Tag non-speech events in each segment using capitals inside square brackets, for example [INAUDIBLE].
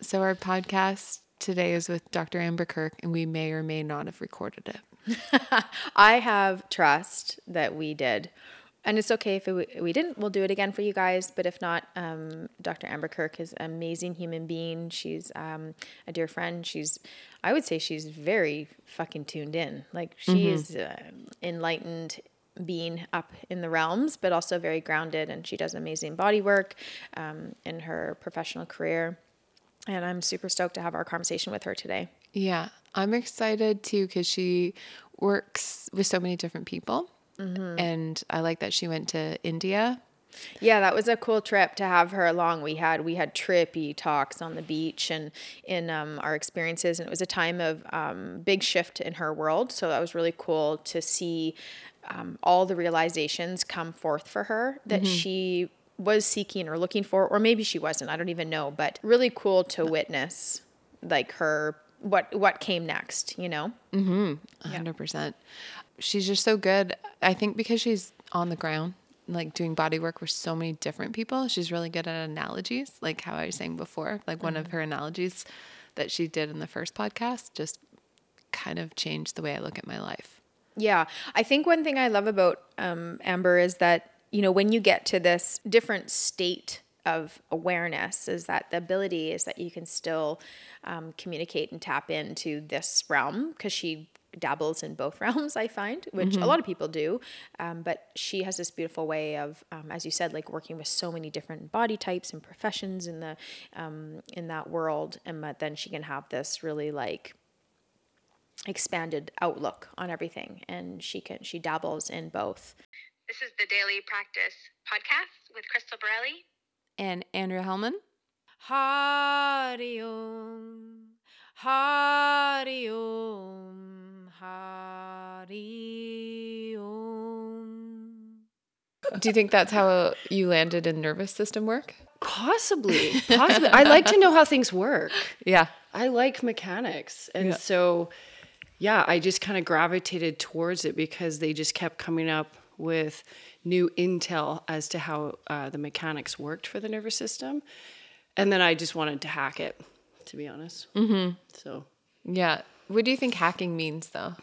So our podcast today is with Dr. Amber Kirk, and we may or may not have recorded it. [LAUGHS] I have trust that we did. And it's okay if it, we didn't, we'll do it again for you guys. But if not, um, Dr. Amber Kirk is an amazing human being. She's um, a dear friend. She's, I would say, she's very fucking tuned in. Like she mm-hmm. is uh, enlightened being up in the realms, but also very grounded. And she does amazing body work um, in her professional career. And I'm super stoked to have our conversation with her today. Yeah, I'm excited too because she works with so many different people. Mm-hmm. And I like that she went to India. Yeah, that was a cool trip to have her along. We had we had trippy talks on the beach and in um, our experiences, and it was a time of um, big shift in her world. So that was really cool to see um, all the realizations come forth for her that mm-hmm. she was seeking or looking for, or maybe she wasn't. I don't even know, but really cool to witness like her what what came next. You know. Mm-hmm. Hundred yeah. percent. She's just so good. I think because she's on the ground, like doing body work with so many different people. She's really good at analogies, like how I was saying before. Like one mm-hmm. of her analogies that she did in the first podcast just kind of changed the way I look at my life. Yeah. I think one thing I love about um, Amber is that you know, when you get to this different state of awareness, is that the ability is that you can still um, communicate and tap into this realm because she dabbles in both [LAUGHS] realms, I find, which mm-hmm. a lot of people do. Um, but she has this beautiful way of, um, as you said, like working with so many different body types and professions in the um, in that world, and but then she can have this really like expanded outlook on everything, and she can she dabbles in both. This is the Daily Practice podcast with Crystal Borelli and Andrea Hellman. Hari Om, Hari Om, Hari Om. Do you think that's how you landed in nervous system work? Possibly. [LAUGHS] Possibly. I like to know how things work. Yeah. I like mechanics. And yeah. so, yeah, I just kind of gravitated towards it because they just kept coming up with new intel as to how uh, the mechanics worked for the nervous system. And then I just wanted to hack it, to be honest. Mm-hmm. So, yeah. What do you think hacking means, though?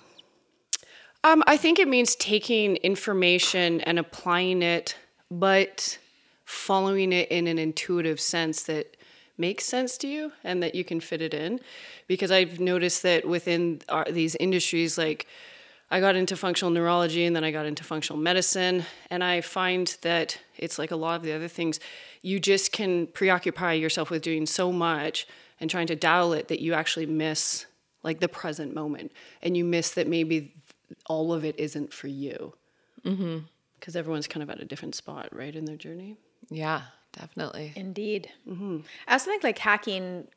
Um, I think it means taking information and applying it, but following it in an intuitive sense that makes sense to you and that you can fit it in. Because I've noticed that within our, these industries, like I got into functional neurology and then I got into functional medicine. And I find that it's like a lot of the other things, you just can preoccupy yourself with doing so much and trying to dial it that you actually miss like the present moment. And you miss that maybe all of it isn't for you. Because mm-hmm. everyone's kind of at a different spot, right, in their journey. Yeah, definitely. Indeed. Mm-hmm. I also think like hacking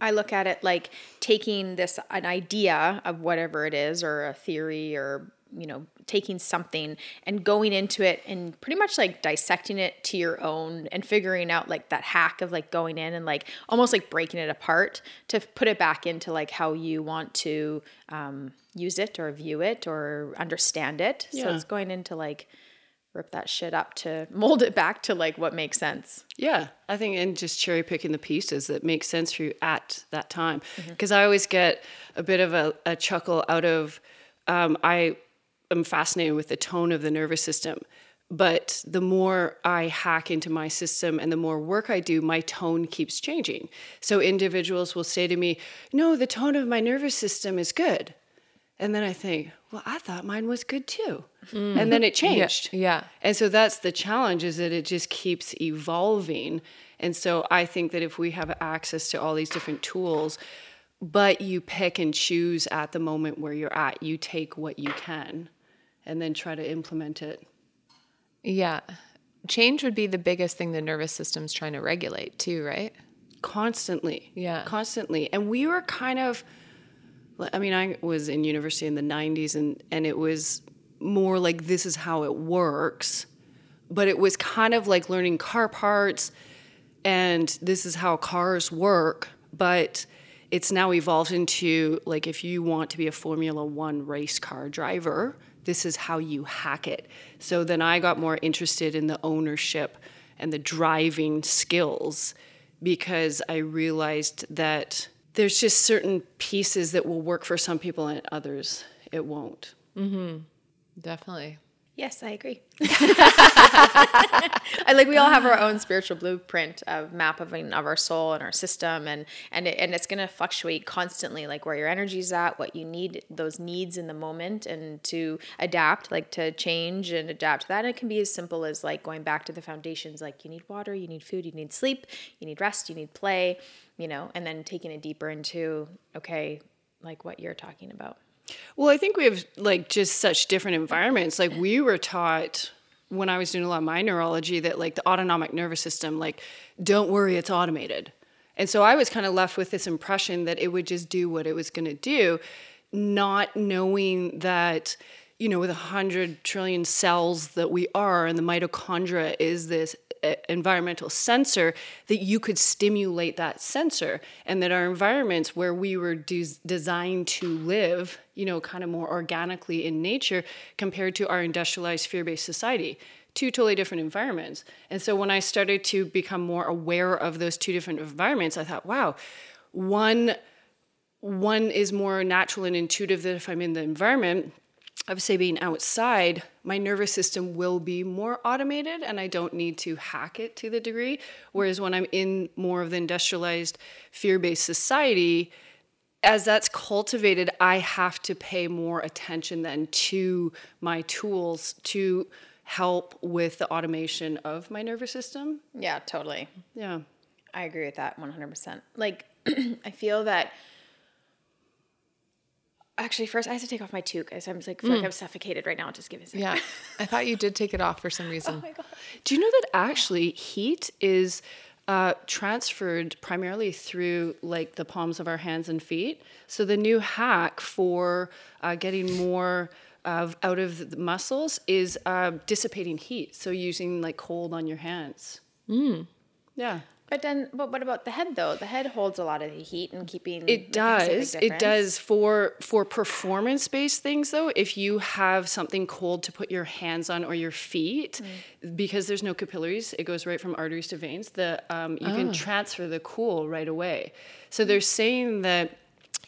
I look at it like taking this an idea of whatever it is or a theory or you know taking something and going into it and pretty much like dissecting it to your own and figuring out like that hack of like going in and like almost like breaking it apart to put it back into like how you want to um, use it or view it or understand it yeah. so it's going into like rip that shit up to [LAUGHS] mold it back to like what makes sense. Yeah, I think and just cherry picking the pieces that make sense for you at that time. Because mm-hmm. I always get a bit of a, a chuckle out of um, I am fascinated with the tone of the nervous system. But the more I hack into my system and the more work I do, my tone keeps changing. So individuals will say to me, No, the tone of my nervous system is good. And then I think, well, I thought mine was good too. Mm. And then it changed. Yeah, yeah. And so that's the challenge is that it just keeps evolving. And so I think that if we have access to all these different tools, but you pick and choose at the moment where you're at, you take what you can and then try to implement it. Yeah. Change would be the biggest thing the nervous system's trying to regulate too, right? Constantly. Yeah. Constantly. And we were kind of I mean, I was in university in the 90s and, and it was more like this is how it works. But it was kind of like learning car parts and this is how cars work. But it's now evolved into like if you want to be a Formula One race car driver, this is how you hack it. So then I got more interested in the ownership and the driving skills because I realized that there's just certain pieces that will work for some people and others it won't. Mm-hmm. Definitely. Yes, I agree. [LAUGHS] [LAUGHS] I like we all have our own spiritual blueprint of map of, of our soul and our system and and it, and it's going to fluctuate constantly like where your energy's at, what you need those needs in the moment and to adapt, like to change and adapt to that. And it can be as simple as like going back to the foundations like you need water, you need food, you need sleep, you need rest, you need play, you know, and then taking it deeper into okay, like what you're talking about. Well, I think we have like just such different environments. Like we were taught when I was doing a lot of my neurology that like the autonomic nervous system, like, don't worry, it's automated. And so I was kind of left with this impression that it would just do what it was going to do, not knowing that, you know, with a hundred trillion cells that we are, and the mitochondria is this environmental sensor, that you could stimulate that sensor, and that our environments where we were des- designed to live, you know, kind of more organically in nature compared to our industrialized fear based society two totally different environments. And so when I started to become more aware of those two different environments, I thought, wow, one one is more natural and intuitive that if I'm in the environment of say being outside, my nervous system will be more automated and I don't need to hack it to the degree. Whereas when I'm in more of the industrialized fear-based society, as that's cultivated, I have to pay more attention then to my tools to help with the automation of my nervous system. Yeah, totally. Yeah. I agree with that 100%. Like, [CLEARS THROAT] I feel that. Actually, first I have to take off my toque because I'm like, feel like I'm suffocated right now. Just give me a second. Yeah. I thought you did take it off for some reason. [LAUGHS] Oh reason. Do you know that actually heat is uh, transferred primarily through like the palms of our hands and feet? So the new hack for uh, getting more of out of the muscles is uh, dissipating heat. So using like cold on your hands. Mm. Yeah. But then, but what about the head though? The head holds a lot of the heat and keeping. It like, makes a big does. It does for for performance based things though. If you have something cold to put your hands on or your feet, Mm. because there's no capillaries, it goes right from arteries to veins. The um, you can transfer the cool right away. So they're saying that.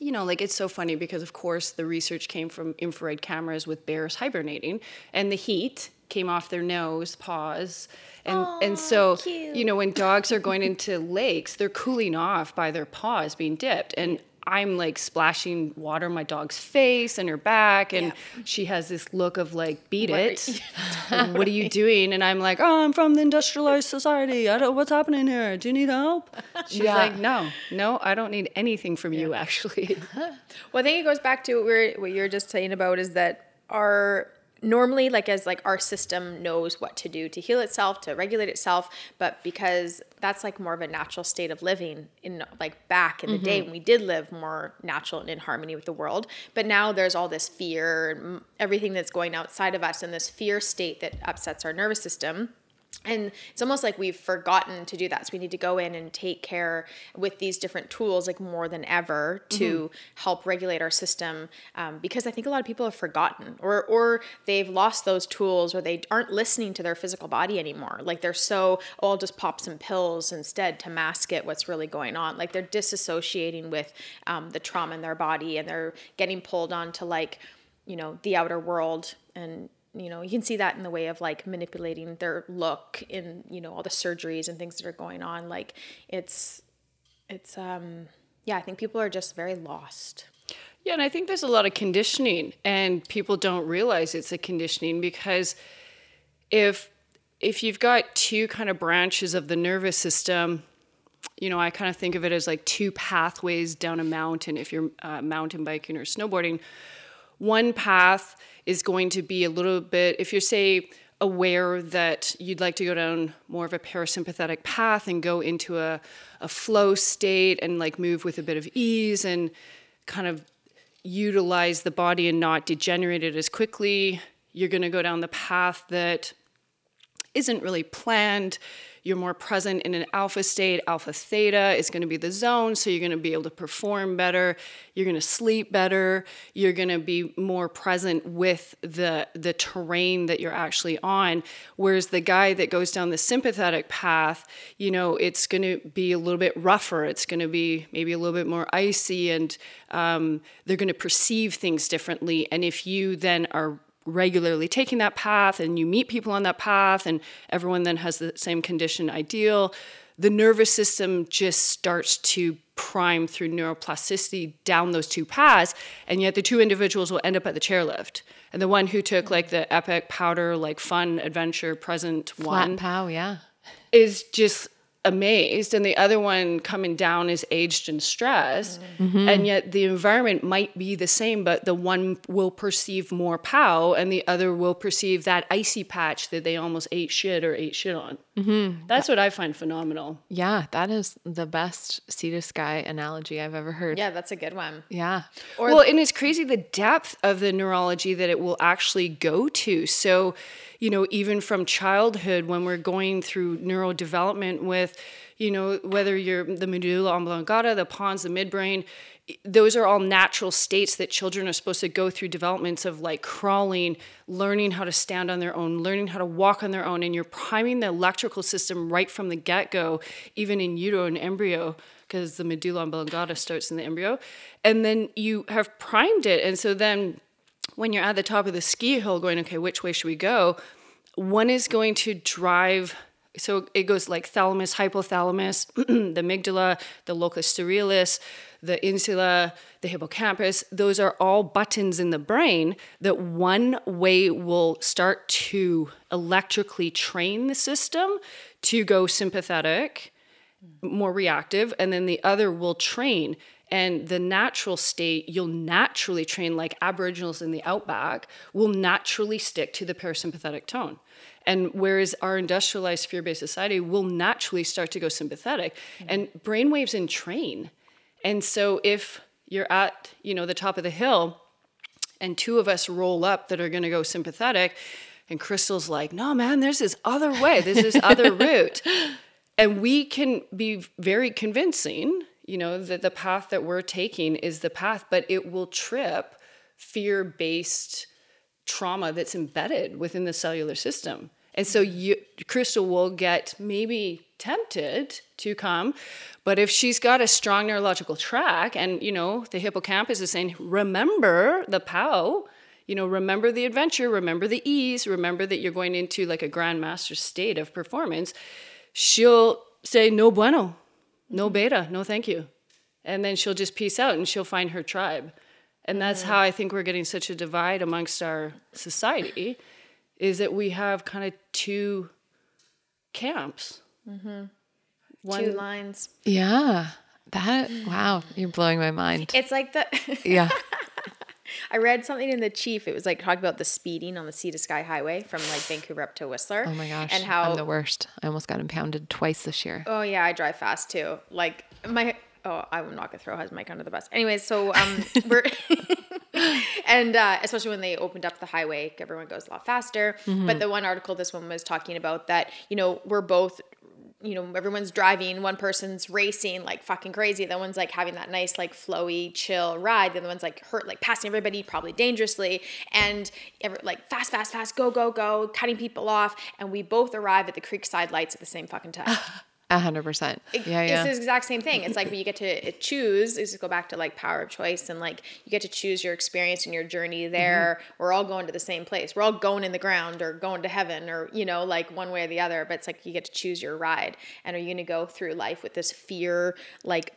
You know, like it's so funny because, of course, the research came from infrared cameras with bears hibernating, and the heat came off their nose, paws, and and so you know when dogs are going [LAUGHS] into lakes, they're cooling off by their paws being dipped, and I'm like splashing water on my dog's face and her back, and she has this look of like, "Beat What are it! [LAUGHS] what are you doing?" And I'm like, "Oh, I'm from the industrialized society. I don't. What's happening here? Do you need help?" [LAUGHS] She's Yeah. like, "No, no, I don't need anything from you, actually." Well, I think it goes back to what, we're, what you're just saying about is that our normally like as like our system knows what to do to heal itself to regulate itself but because that's like more of a natural state of living in like back in the day mm-hmm. when we did live more natural and in harmony with the world but now there's all this fear and everything that's going outside of us and this fear state that upsets our nervous system and it's almost like we've forgotten to do that. So we need to go in and take care with these different tools, like more than ever, to help regulate our system. Um, because I think a lot of people have forgotten, or or they've lost those tools, or they aren't listening to their physical body anymore. Like they're so, oh, I'll just pop some pills instead to mask it. What's really going on? Like they're disassociating with um, the trauma in their body, and they're getting pulled on to like, you know, the outer world and you know you can see that in the way of like manipulating their look in you know all the surgeries and things that are going on like it's it's um yeah i think people are just very lost Yeah, and I think there's a lot of conditioning, and people don't realize it's a conditioning because if if you've got two kind of branches of the nervous system, you know, I kind of think of it as like two pathways down a mountain. If you're uh, mountain biking or snowboarding, one path is going to be a little bit. If you're say aware that you'd like to go down more of a parasympathetic path and go into a, a flow state and like move with a bit of ease and kind of utilize the body and not degenerate it as quickly, you're going to go down the path that isn't really planned. You're more present in an alpha state. Alpha theta is going to be the zone, so you're going to be able to perform better. You're going to sleep better. You're going to be more present with the the terrain that you're actually on. Whereas the guy that goes down the sympathetic path, you know, it's going to be a little bit rougher. It's going to be maybe a little bit more icy, and um, they're going to perceive things differently. And if you then are regularly taking that path and you meet people on that path and everyone then has the same condition ideal the nervous system just starts to prime through neuroplasticity down those two paths and yet the two individuals will end up at the chairlift and the one who took like the epic powder like fun adventure present Flat one pow, yeah. is just amazed and the other one coming down is aged and stressed Mm-hmm. and yet the environment might be the same but the one will perceive more pow and the other will perceive that icy patch that they almost ate shit or ate shit on Mm-hmm. that's what i find phenomenal Yeah, that is the best sea to sky analogy I've ever heard. Yeah, that's a good one. Yeah. well, and it's crazy the depth of the neurology that it will actually go to. So, you know, even from childhood, when we're going through neurodevelopment with, you know, whether you're the medulla oblongata, the pons, the midbrain, those are all natural states that children are supposed to go through developments of like crawling, learning how to stand on their own, learning how to walk on their own, and you're priming the electrical system right from the get go, even in utero and embryo because the medulla oblongata starts in the embryo. And then you have primed it. And so then when you're at the top of the ski hill going, okay, which way should we go? One is going to drive. So it goes like thalamus, hypothalamus, [CLEARS THROAT] the amygdala, the locus coeruleus, the insula, the hippocampus. Those are all buttons in the brain that one way will start to electrically train the system to go sympathetic more reactive and then the other will train and the natural state you'll naturally train like aboriginals in the outback will naturally stick to the parasympathetic tone and whereas our industrialized fear-based society will naturally start to go sympathetic and brainwaves in train. And so if you're at you know the top of the hill and two of us roll up that are going to go sympathetic and crystal's like no man there's this other way. There's this other [LAUGHS] route. And we can be very convincing you know that the path that we're taking is the path but it will trip fear-based trauma that's embedded within the cellular system and so you, crystal will get maybe tempted to come but if she's got a strong neurological track and you know the hippocampus is saying remember the pow you know remember the adventure remember the ease remember that you're going into like a grandmaster state of performance she'll say no bueno no beta no thank you. And then she'll just peace out and she'll find her tribe. And that's mm-hmm. how i think we're getting such a divide amongst our society is that we have kind of two camps mm-hmm. Two lines. Yeah. That wow, you're blowing my mind. It's like the [LAUGHS] Yeah. I read something in the Chief. It was like talking about the speeding on the Sea to Sky Highway from like Vancouver up to Whistler. Oh my gosh. And how I'm the worst. I almost got impounded twice this year. Oh yeah, I drive fast too. Like my oh, I'm not gonna throw his mic under the bus. Anyways, so um [LAUGHS] we're [LAUGHS] and uh, especially when they opened up the highway, everyone goes a lot faster. But the one article this one was talking about that, you know, we're both you know, everyone's driving, one person's racing like fucking crazy. The one's like having that nice, like flowy, chill ride. The other one's like hurt, like passing everybody probably dangerously and every, like fast, fast, fast, go, go, go, cutting people off. And we both arrive at the Creekside lights at the same fucking time. [LAUGHS] A hundred percent. Yeah, It's yeah. the exact same thing. It's like when you get to choose, is go back to like power of choice and like you get to choose your experience and your journey there. Mm-hmm. We're all going to the same place. We're all going in the ground or going to heaven or, you know, like one way or the other. But it's like you get to choose your ride. And are you going to go through life with this fear, like,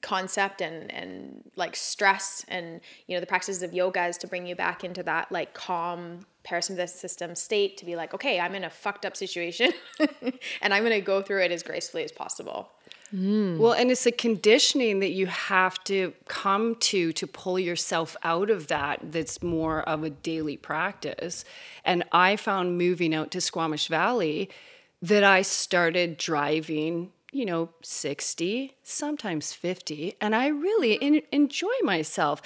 concept and and like stress and you know the practices of yoga is to bring you back into that like calm parasympathetic system state to be like okay i'm in a fucked up situation [LAUGHS] and i'm going to go through it as gracefully as possible mm. Well, and it's a conditioning that you have to come to to pull yourself out of that that's more of a daily practice. And I found moving out to Squamish Valley that I started driving you know, 60, sometimes 50, and I really in- enjoy myself.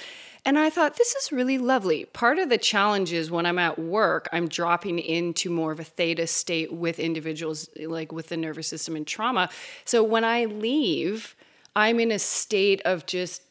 And I thought, this is really lovely. Part of the challenge is when I'm at work, I'm dropping into more of a theta state with individuals like with the nervous system and trauma. So when I leave, I'm in a state of just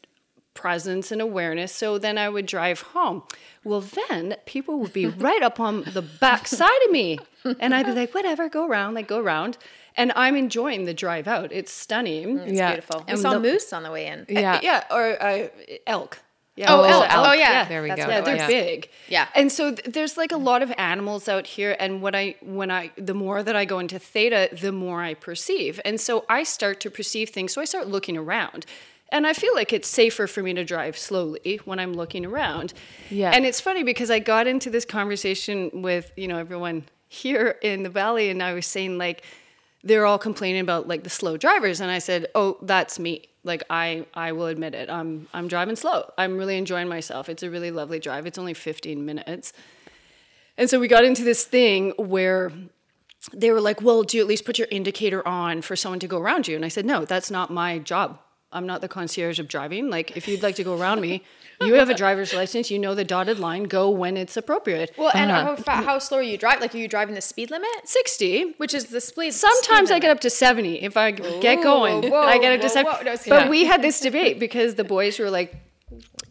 presence and awareness. So then I would drive home. Well, then people would be [LAUGHS] right up on the back side of me. And I'd be like, whatever, go around, like go around. And I'm enjoying the drive out. It's stunning. It's Yeah. beautiful. We saw the- moose on the way in. Yeah. Yeah, or uh, elk. Yeah, Oh, also elk. Oh, yeah. There we That's go. yeah, they're was. big. Yeah. And so th- there's like a lot of animals out here and when I when I the more that I go into theta, the more I perceive. And so I start to perceive things. So I start looking around. And I feel like it's safer for me to drive slowly when I'm looking around. Yeah. And it's funny because I got into this conversation with, you know, everyone here in the valley and I was saying like they're all complaining about like the slow drivers. And i said oh that's me. Like i i will admit it. I'm i'm driving slow. I'm really enjoying myself. It's a really lovely drive. It's only 15 minutes. And so we got into this thing where they were like well do you at least put your indicator on for someone to go around you? And i said no that's not my job i'm not the concierge of driving like if you'd like to go around me you have a driver's license you know the dotted line go when it's appropriate Well, and Uh-huh. how, fa- how slow are you drive? Like, are you driving the speed limit? 60 Which is the speed. Sometimes speed I get up to 70 if I get going. whoa, I get up to 70. whoa. No, but yeah. we had this debate because the boys were like,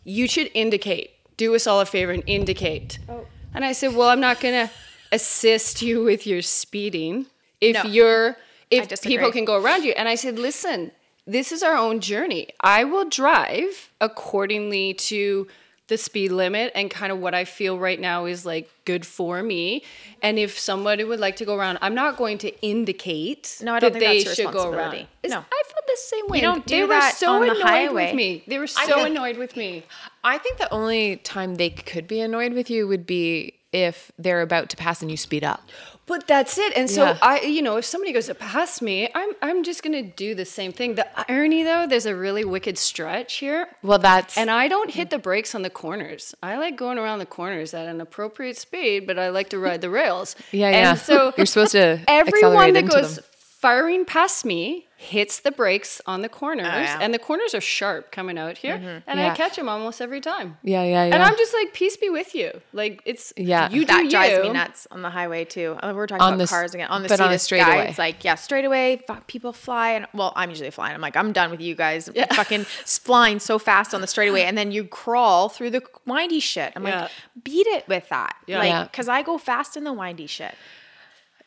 you should indicate. Do us all a favor and indicate. Oh. And I said, well, I'm not going to assist you with your speeding if No. you're if people can go around you. And I said, listen, this is our own journey. I will drive accordingly to the speed limit and kind of what I feel right now is like good for me. And if somebody would like to go around, I'm not going to indicate No, I don't that think they should go around. It's- No. I felt the same way. don't they do were so on the annoyed highway. with me. They were so think- annoyed with me. I think the only time they could be annoyed with you would be if they're about to pass and you speed up. But that's it. And so Yeah. I, you know, if somebody goes past me, I'm, I'm just gonna do the same thing. The irony, though, there's a really wicked stretch here. Well, that's And I don't hit the brakes on the corners. I like going around the corners at an appropriate speed, but I like to ride the rails. [LAUGHS] yeah, and yeah. so [LAUGHS] you're supposed to everyone that goes them. firing past me hits the brakes on the corners, yeah. and the corners are sharp coming out here, and I catch them almost every time. Yeah, yeah, yeah. And I'm just like, peace be with you. Like it's Yeah. you do That drives you. me nuts on the highway too. Uh, We're talking On about the cars again. On the but on a Cetus straightaway. guy, it's like yeah, straightaway. Fuck, people fly, and well, I'm usually flying. I'm like, I'm done with you guys. Yeah. [LAUGHS] Fucking flying so fast on the straightaway, and then you crawl through the windy shit. I'm Yeah. like, beat it with that. Yeah. Yeah. Like, because I go fast in the windy shit.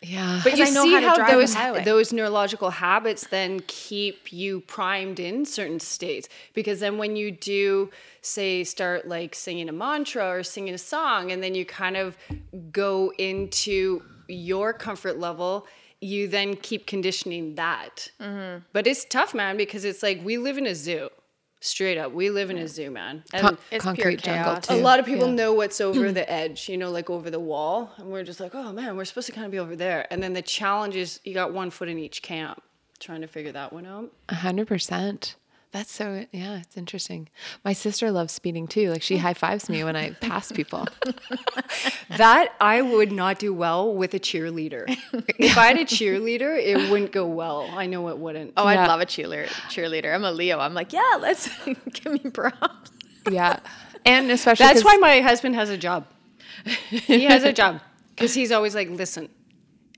Yeah. But you I know see how how, those those neurological habits then keep you primed in certain states because then when you do say start like singing a mantra or singing a song and then you kind of go into your comfort level you then keep conditioning that Mm-hmm. but it's tough man because it's like we live in a zoo straight up we live in a zoo man and Con- It's concrete jungle too. a lot of people Yeah. know what's over [CLEARS THROAT] the edge, you know, like over the wall. And we're just like, oh man, we're supposed to kind of be over there. And then the challenge is you got one foot in each camp, trying to figure that one out. A hundred percent. That's so yeah, it's interesting. My sister loves speeding too. Like she mm. high fives me when I pass people. [LAUGHS] [LAUGHS] That I would not do well with a cheerleader. [LAUGHS] if I had a cheerleader, it wouldn't go well. I know it wouldn't. Oh, Yeah. I love a cheerleader. Cheerleader. I'm a Leo. I'm like, yeah, let's give me props. yeah, and especially that's why my husband has a job. he has a job because he's always like, listen,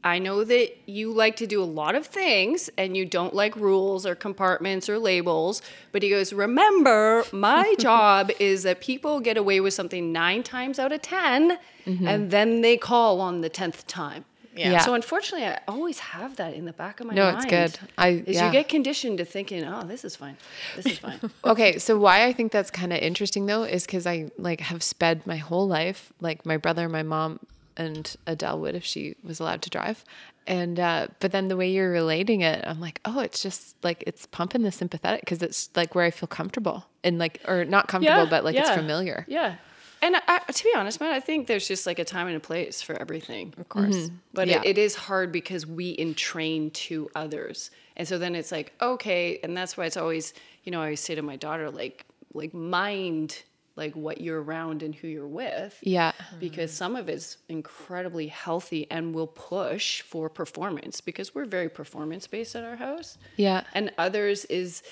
I know that you like to do a lot of things and you don't like rules or compartments or labels, but he goes, remember, my [LAUGHS] job is that people get away with something nine times out of 10 mm-hmm. and then they call on the 10th time. Yeah. Yeah. So unfortunately, I always have that in the back of my No, mind. No, it's good. I- is yeah. you get conditioned to thinking, oh, this is fine. This is fine. [LAUGHS] Okay, so why I think that's kind of interesting though is because I like have sped my whole life. Like my brother, my mom, and Adele would if she was allowed to drive. And uh, but then the way you're relating it, I'm like, oh, it's just like it's pumping the sympathetic because it's like where I feel comfortable and like or not comfortable, but like it's familiar. Yeah. And I, to be honest, man, I think there's just like a time and a place for everything. Of course. But Yeah. it, it is hard because we entrain to others. And so then it's like, okay, and that's why it's always, you know, I always say to my daughter, like, like mind like what you're around and who you're with Yeah. because some of it's incredibly healthy and will push for performance because we're very performance based at our house. Yeah. And others is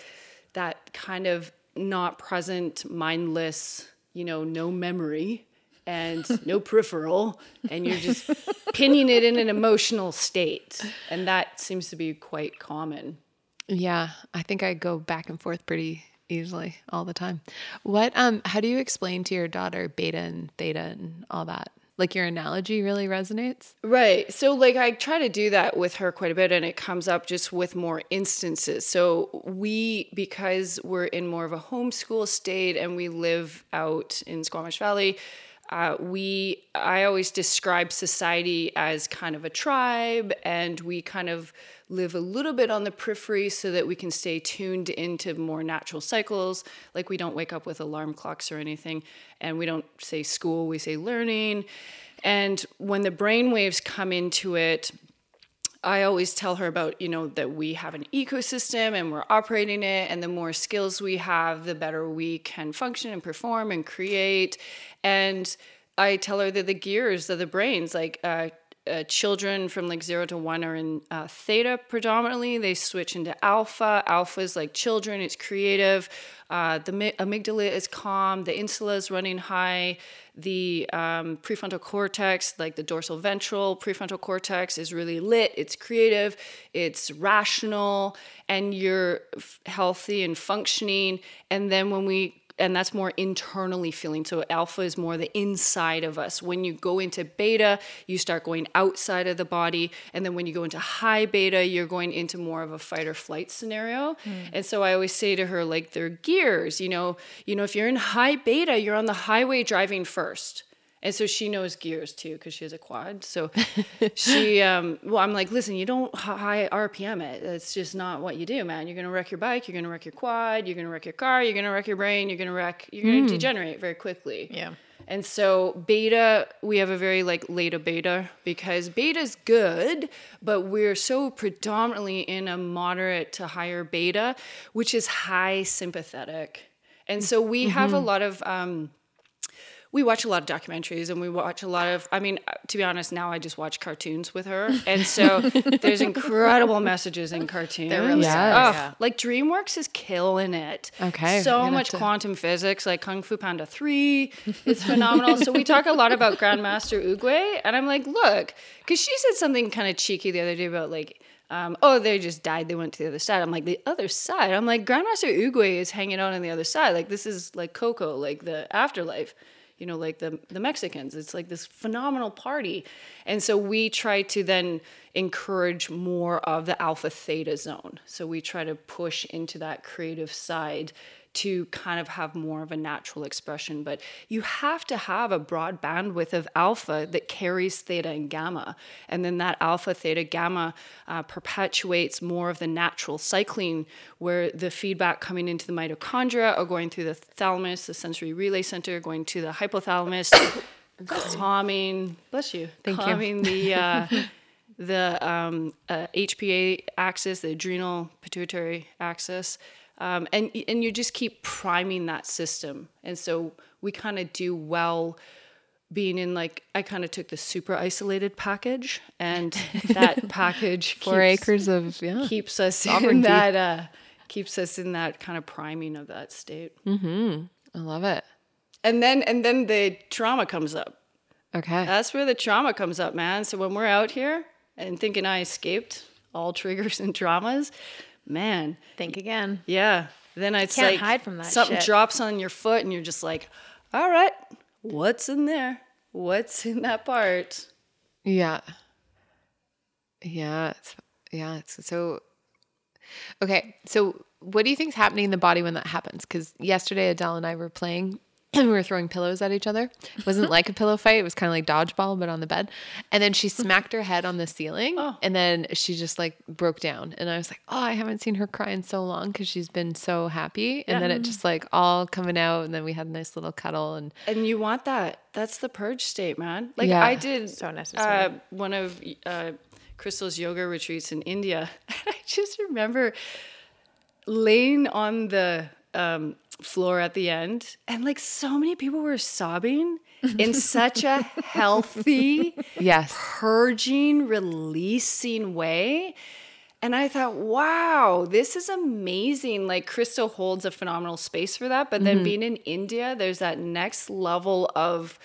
that kind of not present, mindless, you know, no memory and [LAUGHS] no peripheral, and you're just pinning it in an emotional state. And that seems to be quite common. Yeah, I think I go back and forth pretty easily all the time. What um how do you explain to your daughter beta and theta and all that? Like your analogy really resonates? Right. So, like, I try to do that with her quite a bit, and it comes up just with more instances. So, we, because we're in more of a homeschool state and we live out in Squamish Valley, uh, we, I always describe society as kind of a tribe, and we kind of live a little bit on the periphery so that we can stay tuned into more natural cycles. Like, we don't wake up with alarm clocks or anything, and we don't say school, we say learning. And when the brain waves come into it, I always tell her about, you know, that we have an ecosystem and we're operating it. And the more skills we have, the better we can function and perform and create. And I tell her that the gears of the brains, like uh, uh, children from like zero to one are in uh, theta predominantly. They switch into alpha. Alpha is like children, it's creative. Uh, the amygdala is calm. The insula is running high. The um, prefrontal cortex, like the dorsal ventral prefrontal cortex, is really lit. It's creative. It's rational, and you're f- healthy and functioning. And then when we and that's more internally feeling. So alpha is more the inside of us. When you go into beta, you start going outside of the body, and then when you go into high beta, you're going into more of a fight or flight scenario. Hmm. And so I always say to her like they're gears, you know, you know if you're in high beta, you're on the highway driving first. And so she knows gears too because she has a quad. So [LAUGHS] she, um, well, I'm like, listen, you don't high RPM it. That's just not what you do, man. You're gonna wreck your bike. You're gonna wreck your quad. You're gonna wreck your car. You're gonna wreck your brain. You're gonna wreck. You're gonna degenerate very quickly. Yeah. And so beta, we have a very like late beta because beta's good, but we're so predominantly in a moderate to higher beta, which is high sympathetic. And so we have a lot of um, we watch a lot of documentaries and we watch a lot of i mean uh, to be honest now i just watch cartoons with her and so [LAUGHS] there's incredible messages in cartoons really Yes. are, Oh, yeah. like dreamworks is killing it Okay, so much to- quantum physics like kung fu panda 3 it's phenomenal so we talk a lot about grandmaster Oogway and i'm like look because she said something kind of cheeky the other day about like um, oh, they just died. They went to the other side. I'm like, the other side? I'm like, Grandmaster Oogway is hanging out on the other side. Like, this is like Coco, like the afterlife you know, like the the Mexicans. It's like this phenomenal party. And so we try to then encourage more of the alpha theta zone. So we try to push into that creative side to kind of have more of a natural expression. But you have to have a broad bandwidth of alpha that carries theta and gamma. And then that alpha, theta, gamma uh, perpetuates more of the natural cycling where the feedback coming into the mitochondria or going through the thalamus, the sensory relay center, going to the hypothalamus, [COUGHS] calming, bless you, Thank you. calming the. [LAUGHS] Uh, the um, uh, HPA axis, the adrenal pituitary axis, um, and and you just keep priming that system. And so we kind of do well being in like I kind of took the super isolated package, and [LAUGHS] that package Four keeps, acres of yeah. keeps us in that uh, keeps us in that kind of priming of that state. I love it. And then and then the trauma comes up. Okay. That's where the trauma comes up, man. So when we're out here and thinking I escaped all triggers and traumas, man, Think again. yeah. Then I can't like hide from that something shit. drops on your foot and you're just like, all right, what's in there? What's in that part? Yeah. Yeah. It's, yeah. It's so. Okay. So, what do you think's happening in the body when that happens? Because yesterday, Adele and I were playing and [CLEARS THROAT] we were throwing pillows at each other. It wasn't like a pillow fight. It was kind of like dodgeball, but on the bed. And then she smacked her head on the ceiling and then she just like broke down. And I was like, oh, I haven't seen her cry in so long because she's been so happy. And then it just like all coming out. And then we had a nice little cuddle. And And you want that. That's the purge state, man. Like Yeah. I did So necessary. Uh, one of uh, Crystal's yoga retreats in India. [LAUGHS] I just remember laying on the um, floor at the end, and like so many people were sobbing in such a healthy, [LAUGHS] Yes. purging, releasing way. And I thought, wow, this is amazing. Like Crystal holds a phenomenal space for that. But then being in India, there's that next level of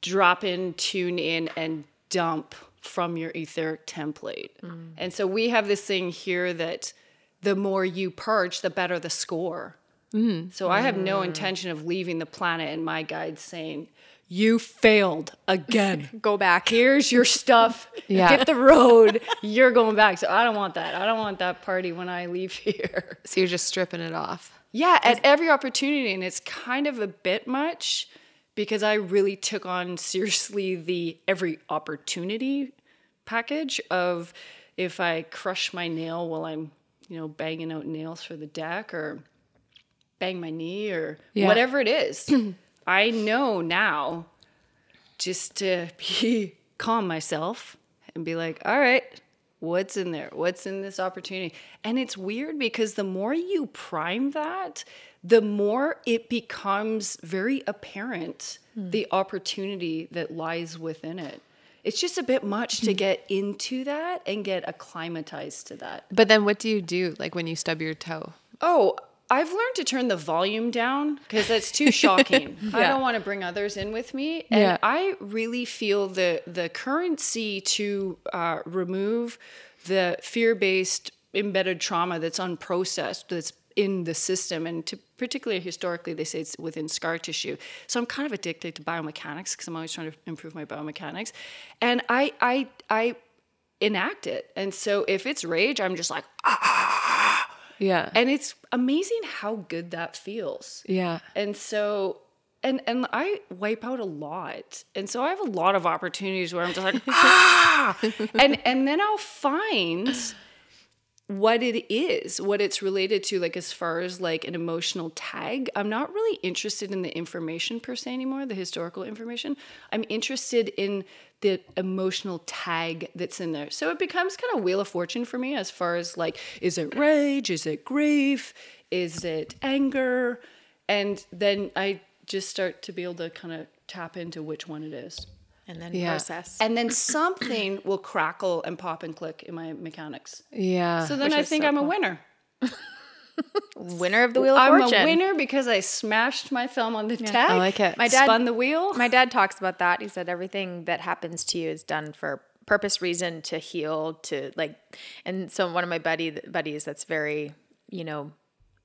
drop in, tune in, and dump from your etheric template. And so we have this thing here that the more you purge, the better the score. Mm-hmm. So I have no mm. intention of leaving the planet, and my guide's saying, You failed again. [LAUGHS] Go back. Here's your stuff. Yeah. Hit the road. [LAUGHS] You're going back. So I don't want that. I don't want that party when I leave here. So you're just stripping it off. Yeah, at every opportunity. And it's kind of a bit much because I really took on seriously the every opportunity package of if I crush my nail while I'm, you know, banging out nails for the deck or bang my knee or Yeah. whatever it is. [CLEARS THROAT] I know now just to [LAUGHS] be calm myself and be like, all right, what's in there? What's in this opportunity? And it's weird because the more you prime that, the more it becomes very apparent hmm. the opportunity that lies within it. It's just a bit much to hmm. get into that and get acclimatized to that. But then what do you do like when you stub your toe? Oh, I've learned to turn the volume down because that's too [LAUGHS] shocking. I don't want to bring others in with me, and Yeah. I really feel the the currency to uh, remove the fear based embedded trauma that's unprocessed that's in the system and to particularly historically they say it's within scar tissue. So i'm kind of addicted to biomechanics because i'm always trying to improve my biomechanics. And i i i enact it. And so if it's rage i'm just like Yeah. and it's amazing how good that feels yeah. and so and and i wipe out a lot and so i have a lot of opportunities where i'm just like [LAUGHS] ah and and then i'll find what it is, what it's related to, like as far as like an emotional tag. I'm not really interested in the information per se anymore, the historical information. I'm interested in the emotional tag that's in there. So it becomes kind of Wheel of Fortune for me as far as like, is it rage? Is it grief? Is it anger? And then I just start to be able to kind of tap into which one it is. And then Yeah. process. And then something will crackle and pop and click in my mechanics. Yeah. So then I think so I'm a winner. [LAUGHS] Winner of the Wheel of I'm Fortune. a winner because I smashed my thumb on the tag. I like it. My dad- spun the wheel. My dad talks about that. He said everything that happens to you is done for purpose, reason, to heal, to like. And so one of my buddy buddies that's very, you know,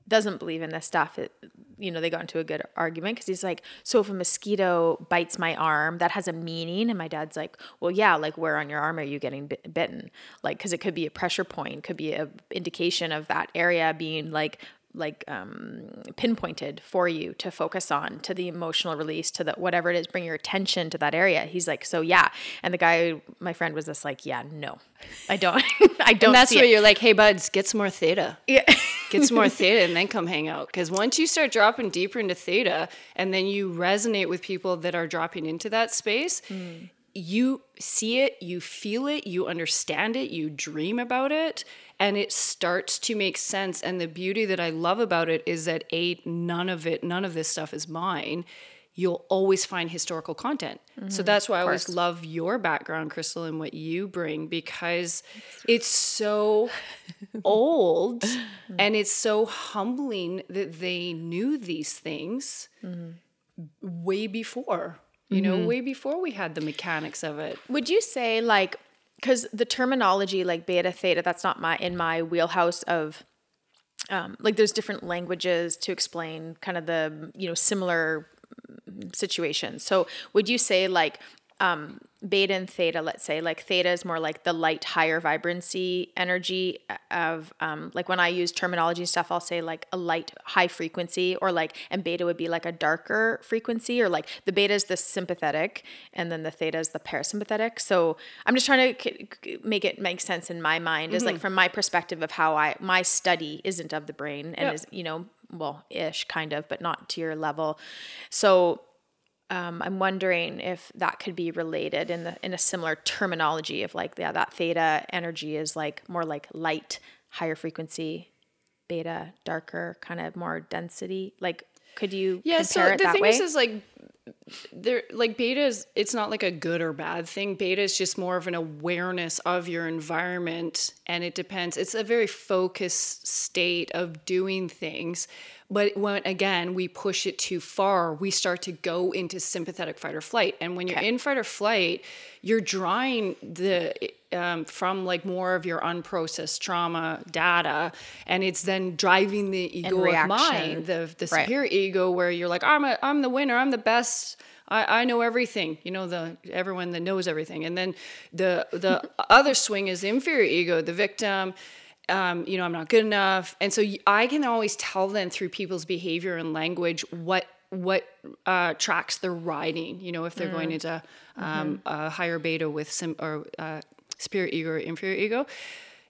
doesn't believe in this stuff. It, you know, they got into a good argument because he's like, so if a mosquito bites my arm, that has a meaning. And my dad's like, well, yeah, like where on your arm are you getting bit- bitten? Like, because it could be a pressure point, could be a indication of that area being like like um, pinpointed for you to focus on to the emotional release to the whatever it is bring your attention to that area he's like so yeah and the guy my friend was just like yeah no i don't [LAUGHS] i don't and that's where it. you're like, hey, buds, get some more theta. yeah [LAUGHS] Get some more [LAUGHS] theta and then come hang out. Because once you start dropping deeper into theta and then you resonate with people that are dropping into that space, you see it, you feel it, you understand it, you dream about it, and it starts to make sense. And the beauty that I love about it is that A, none of it, none of this stuff is mine. You'll always find historical content. So that's why I always love your background, Crystal, and what you bring because it's so [LAUGHS] old and it's so humbling that they knew these things way before, you know, way before we had the mechanics of it. Would you say like because the terminology like beta theta that's not my in my wheelhouse of um, like there's different languages to explain kind of the you know similar situations. So would you say like um, beta and theta, let's say, like theta is more like the light, higher vibrancy energy of, um, like when I use terminology and stuff, I'll say like a light, high frequency, or like, and beta would be like a darker frequency, or like the beta is the sympathetic, and then the theta is the parasympathetic. So I'm just trying to make it make sense in my mind, is like from my perspective of how I, my study isn't of the brain and Yeah. is, you know, well, ish kind of, but not to your level. So um, I'm wondering if that could be related in the in a similar terminology of like yeah that theta energy is like more like light higher frequency beta darker, kind of more density? Like, could you Yeah, compare so the that thing way? is, is like there, like beta is. It's not like a good or bad thing. Beta is just more of an awareness of your environment, and it depends. It's a very focused state of doing things. But when again we push it too far, we start to go into sympathetic fight or flight. And when you're in fight or flight, you're drawing the um, from like more of your unprocessed trauma data, and it's then driving the egoic mind, the the Right. superior ego, where you're like, I'm a, I'm the winner, I'm the best. I, I know everything, you know the everyone that knows everything, and then the the [LAUGHS] other swing is the inferior ego, the victim, um, you know, I'm not good enough. And so i can always tell them through people's behavior and language what what uh, tracks they're riding. You know, if they're going into um, a higher beta with sim or uh, spirit ego or inferior ego.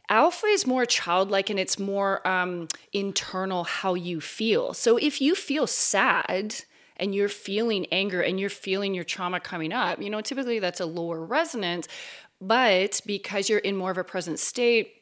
Alpha is more childlike and it's more um, internal how you feel. So if you feel sad and you're feeling anger and you're feeling your trauma coming up, you know, typically that's a lower resonance. But because you're in more of a present state,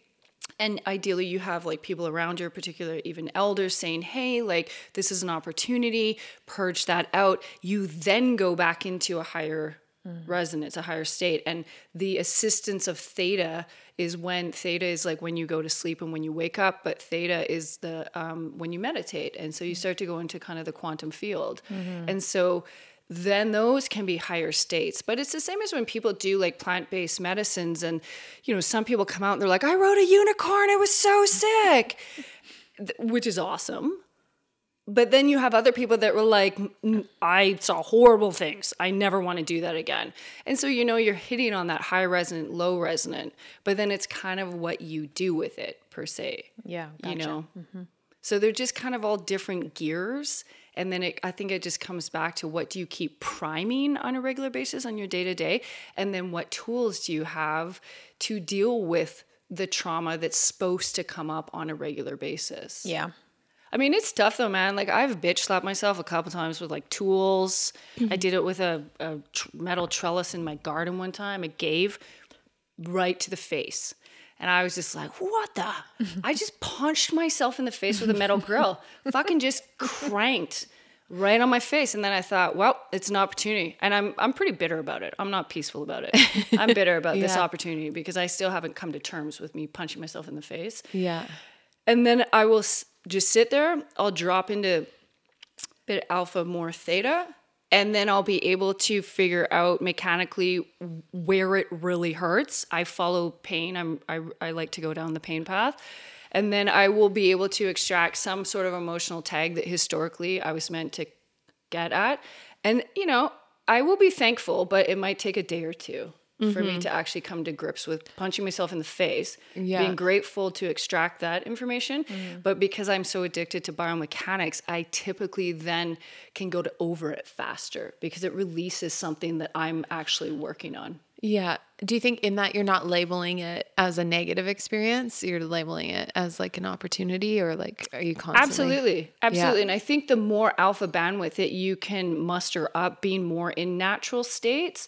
and ideally you have like people around you particular even elders saying hey like this is an opportunity purge that out you then go back into a higher Mm. resonance a higher state. And the assistance of theta is when theta is like when you go to sleep and when you wake up but theta is the um, when you meditate. And so you mm. start to go into kind of the quantum field. Mm-hmm. And so then those can be higher states. But it's the same as when people do like plant based medicines, and you know, some people come out and they're like, I rode a unicorn, it was so sick, [LAUGHS] which is awesome. But then you have other people that were like, "Mm, I saw horrible things. I never want to do that again. And so, you know, you're hitting on that high resonant, low resonant, but then it's kind of what you do with it per se yeah, you gotcha. know so they're just kind of all different gears and then it, i think it just comes back to what do you keep priming on a regular basis on your day to day and then what tools do you have to deal with the trauma that's supposed to come up on a regular basis Yeah. I mean, it's tough though, man. Like I've bitch slapped myself a couple times with like tools. Mm-hmm. I did it with a, a tr- metal trellis in my garden one time. It gave right to the face. And I was just like, what the? [LAUGHS] I just punched myself in the face with a metal grill. [LAUGHS] Fucking just cranked right on my face. And then I thought, well, it's an opportunity. And I'm I'm pretty bitter about it. I'm not peaceful about it. I'm bitter about this [LAUGHS] opportunity because I still haven't come to terms with me punching myself in the face. Yeah. And then I will just sit there. I'll drop into bit alpha more theta. And then I'll be able to figure out mechanically where it really hurts. I follow pain. I'm, I, I like to go down the pain path. And then I will be able to extract some sort of emotional tag that historically I was meant to get at. And, you know, I will be thankful, but it might take a day or two for me mm-hmm. to actually come to grips with punching myself in the face, Yeah. being grateful to extract that information. Mm. But because I'm so addicted to biomechanics, I typically then can go to over it faster because it releases something that I'm actually working on. Yeah. Do you think in that you're not labeling it as a negative experience? You're labeling it as like an opportunity or like are you constantly Absolutely. Absolutely. And I think the more alpha bandwidth that you can muster up being more in natural states,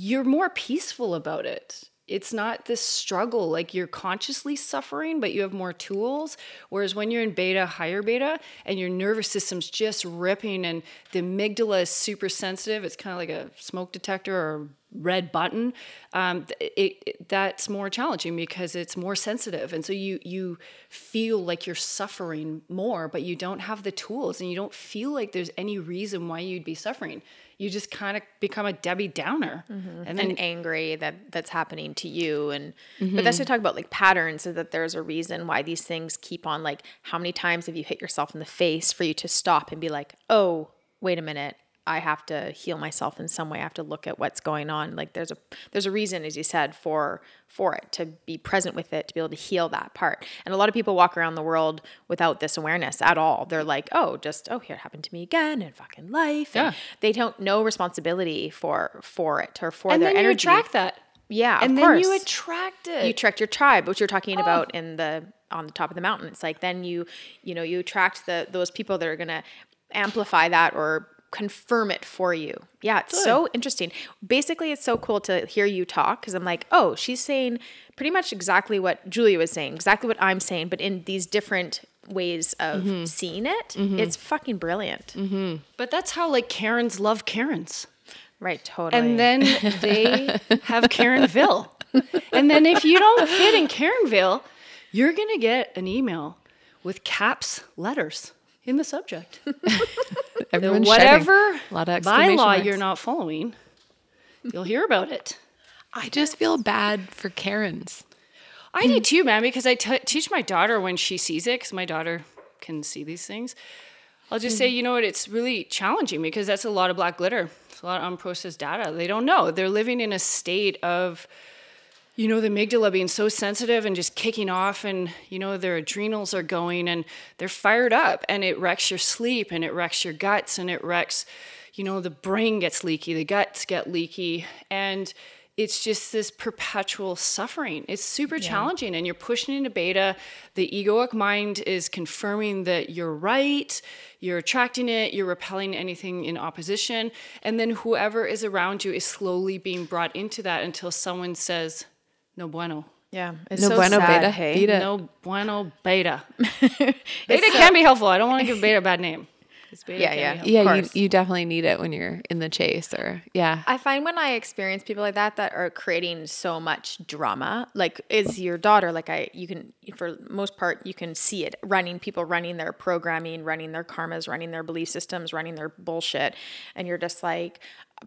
you're more peaceful about it. It's not this struggle, like you're consciously suffering, but you have more tools. Whereas when you're in beta, higher beta, and your nervous system's just ripping and the amygdala is super sensitive, it's kind of like a smoke detector or red button um, it, it- that's more challenging because it's more sensitive and so you you feel like you're suffering more but you don't have the tools and you don't feel like there's any reason why you'd be suffering you just kind of become a debbie downer. Mm-hmm. And then and angry that that's happening to you. And but mm-hmm. that's to talk about like patterns so that there's a reason why these things keep on like how many times have you hit yourself in the face for you to stop and be like oh wait a minute i have to heal myself in some way. I have to look at what's going on. Like there's a there's a reason as you said for for it to be present with it to be able to heal that part. And a lot of people walk around the world without this awareness at all. They're like oh just oh here it happened to me again in fucking life. And Yeah. they don't know responsibility for for it or for and their then you attract that. Yeah, and of then you attract it. You attract your tribe, which you're talking oh. about in the on the top of the mountain. It's like then you you know you attract the those people that are gonna amplify that or confirm it for you. Yeah, it's so interesting. Basically, it's so cool to hear you talk because I'm like, oh, she's saying pretty much exactly what Julia was saying, exactly what I'm saying, but in these different ways of mm-hmm. seeing it. Mm-hmm. It's fucking brilliant. Mm-hmm. But that's how like Karens love Karens. Right, totally. And then they [LAUGHS] have Karenville. And then if you don't fit in Karenville, you're going to get an email with caps letters in the subject. [LAUGHS] Everyone's Whatever shedding. A lot of bylaw marks. you're not following, you'll hear about it. I just feel bad for Karens. I do too, man, because I t- teach my daughter when she sees it, because my daughter can see these things. I'll just say, you know what, it's really challenging because that's a lot of black glitter. It's a lot of unprocessed data. They don't know. They're living in a state of, you know, the amygdala being so sensitive and just kicking off, and, you know, their adrenals are going and they're fired up, and it wrecks your sleep and it wrecks your guts and it wrecks, you know, the brain gets leaky, the guts get leaky. And it's just this perpetual suffering. It's super challenging, and you're pushing into beta. The egoic mind is confirming that you're right, you're attracting it, you're repelling anything in opposition. And then whoever is around you is slowly being brought into that until someone says, No bueno. yeah, it's No so bueno, sad, beta. hey? Beta. No bueno beta. [LAUGHS] beta can be helpful. I don't want to give beta a bad name. beta Yeah, can be yeah. Yeah, you, you definitely need it when you're in the chase or yeah. I find when I experience people like that that are creating so much drama, like is your daughter, like I, you can, for most part, you can see it running, people running their programming, running their karmas, running their belief systems, running their bullshit. And you're just like,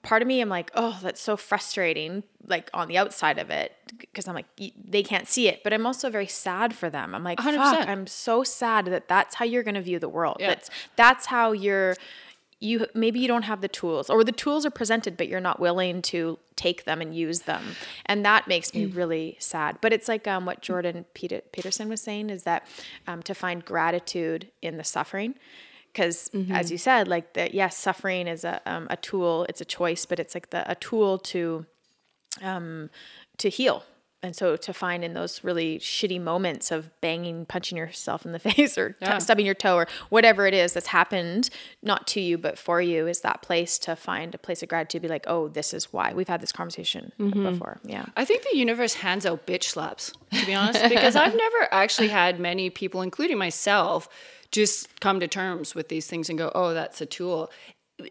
part of me, I'm like, oh, that's so frustrating, like on the outside of it, because I'm like, they can't see it. But I'm also very sad for them. I'm like, 100%. fuck, I'm so sad that that's how you're going to view the world. Yeah. That's, that's how you're, you maybe you don't have the tools or the tools are presented but you're not willing to take them and use them and that makes me really sad but it's like um, what jordan Peter- peterson was saying is that um, to find gratitude in the suffering because as you said like that yes suffering is a, um, a tool it's a choice but it's like the, a tool to um, to heal. And so to find in those really shitty moments of banging punching yourself in the [LAUGHS] face or t- stubbing your toe or whatever it is that's happened not to you but for you is that place to find a place of gratitude be like oh this is why we've had this conversation before. Yeah. I think the universe hands out bitch slaps, to be honest, because I've [LAUGHS] never actually had many people, including myself, just come to terms with these things and go, oh, that's a tool.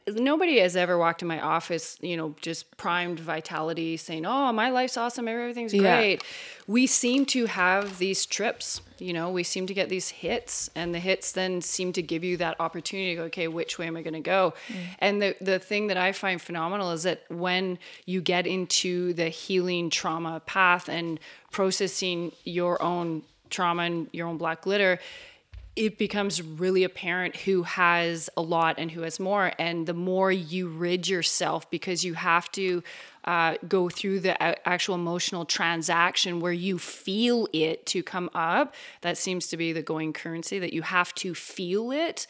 Nobody has ever walked in my office, you know, just primed vitality saying, oh, my life's awesome, everything's Yeah. great. We seem to have these trips, you know, we seem to get these hits, and the hits then seem to give you that opportunity to go, okay, which way am I going to go? Mm. And the, the thing that I find phenomenal is that when you get into the healing trauma path and processing your own trauma and your own black glitter, it becomes really apparent who has a lot and who has more. And the more you rid yourself, because you have to uh, go through the actual emotional transaction where you feel it to come up. That seems to be the going currency that you have to feel it.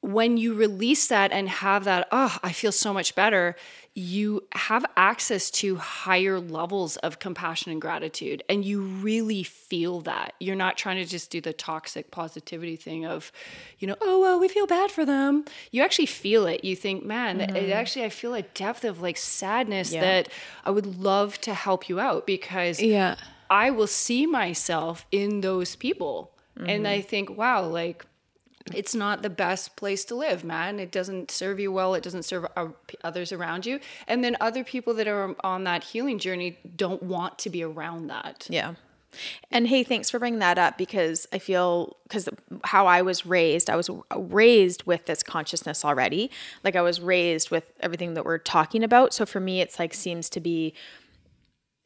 When you release that and have that, oh, I feel so much better, you have access to higher levels of compassion and gratitude. And you really feel that. You're not trying to just do the toxic positivity thing of, you know, oh, well, we feel bad for them. You actually feel it. You think, man, it actually, I feel a depth of like sadness Yeah. that I would love to help you out because Yeah. I will see myself in those people. And mm-hmm. I think, wow, like, it's not the best place to live, man. It doesn't serve you well. It doesn't serve others around you. And then other people that are on that healing journey don't want to be around that. Yeah. And hey, thanks for bringing that up because I feel because how I was raised, I was raised with this consciousness already. Like I was raised with everything that we're talking about. So for me, it's like seems to be.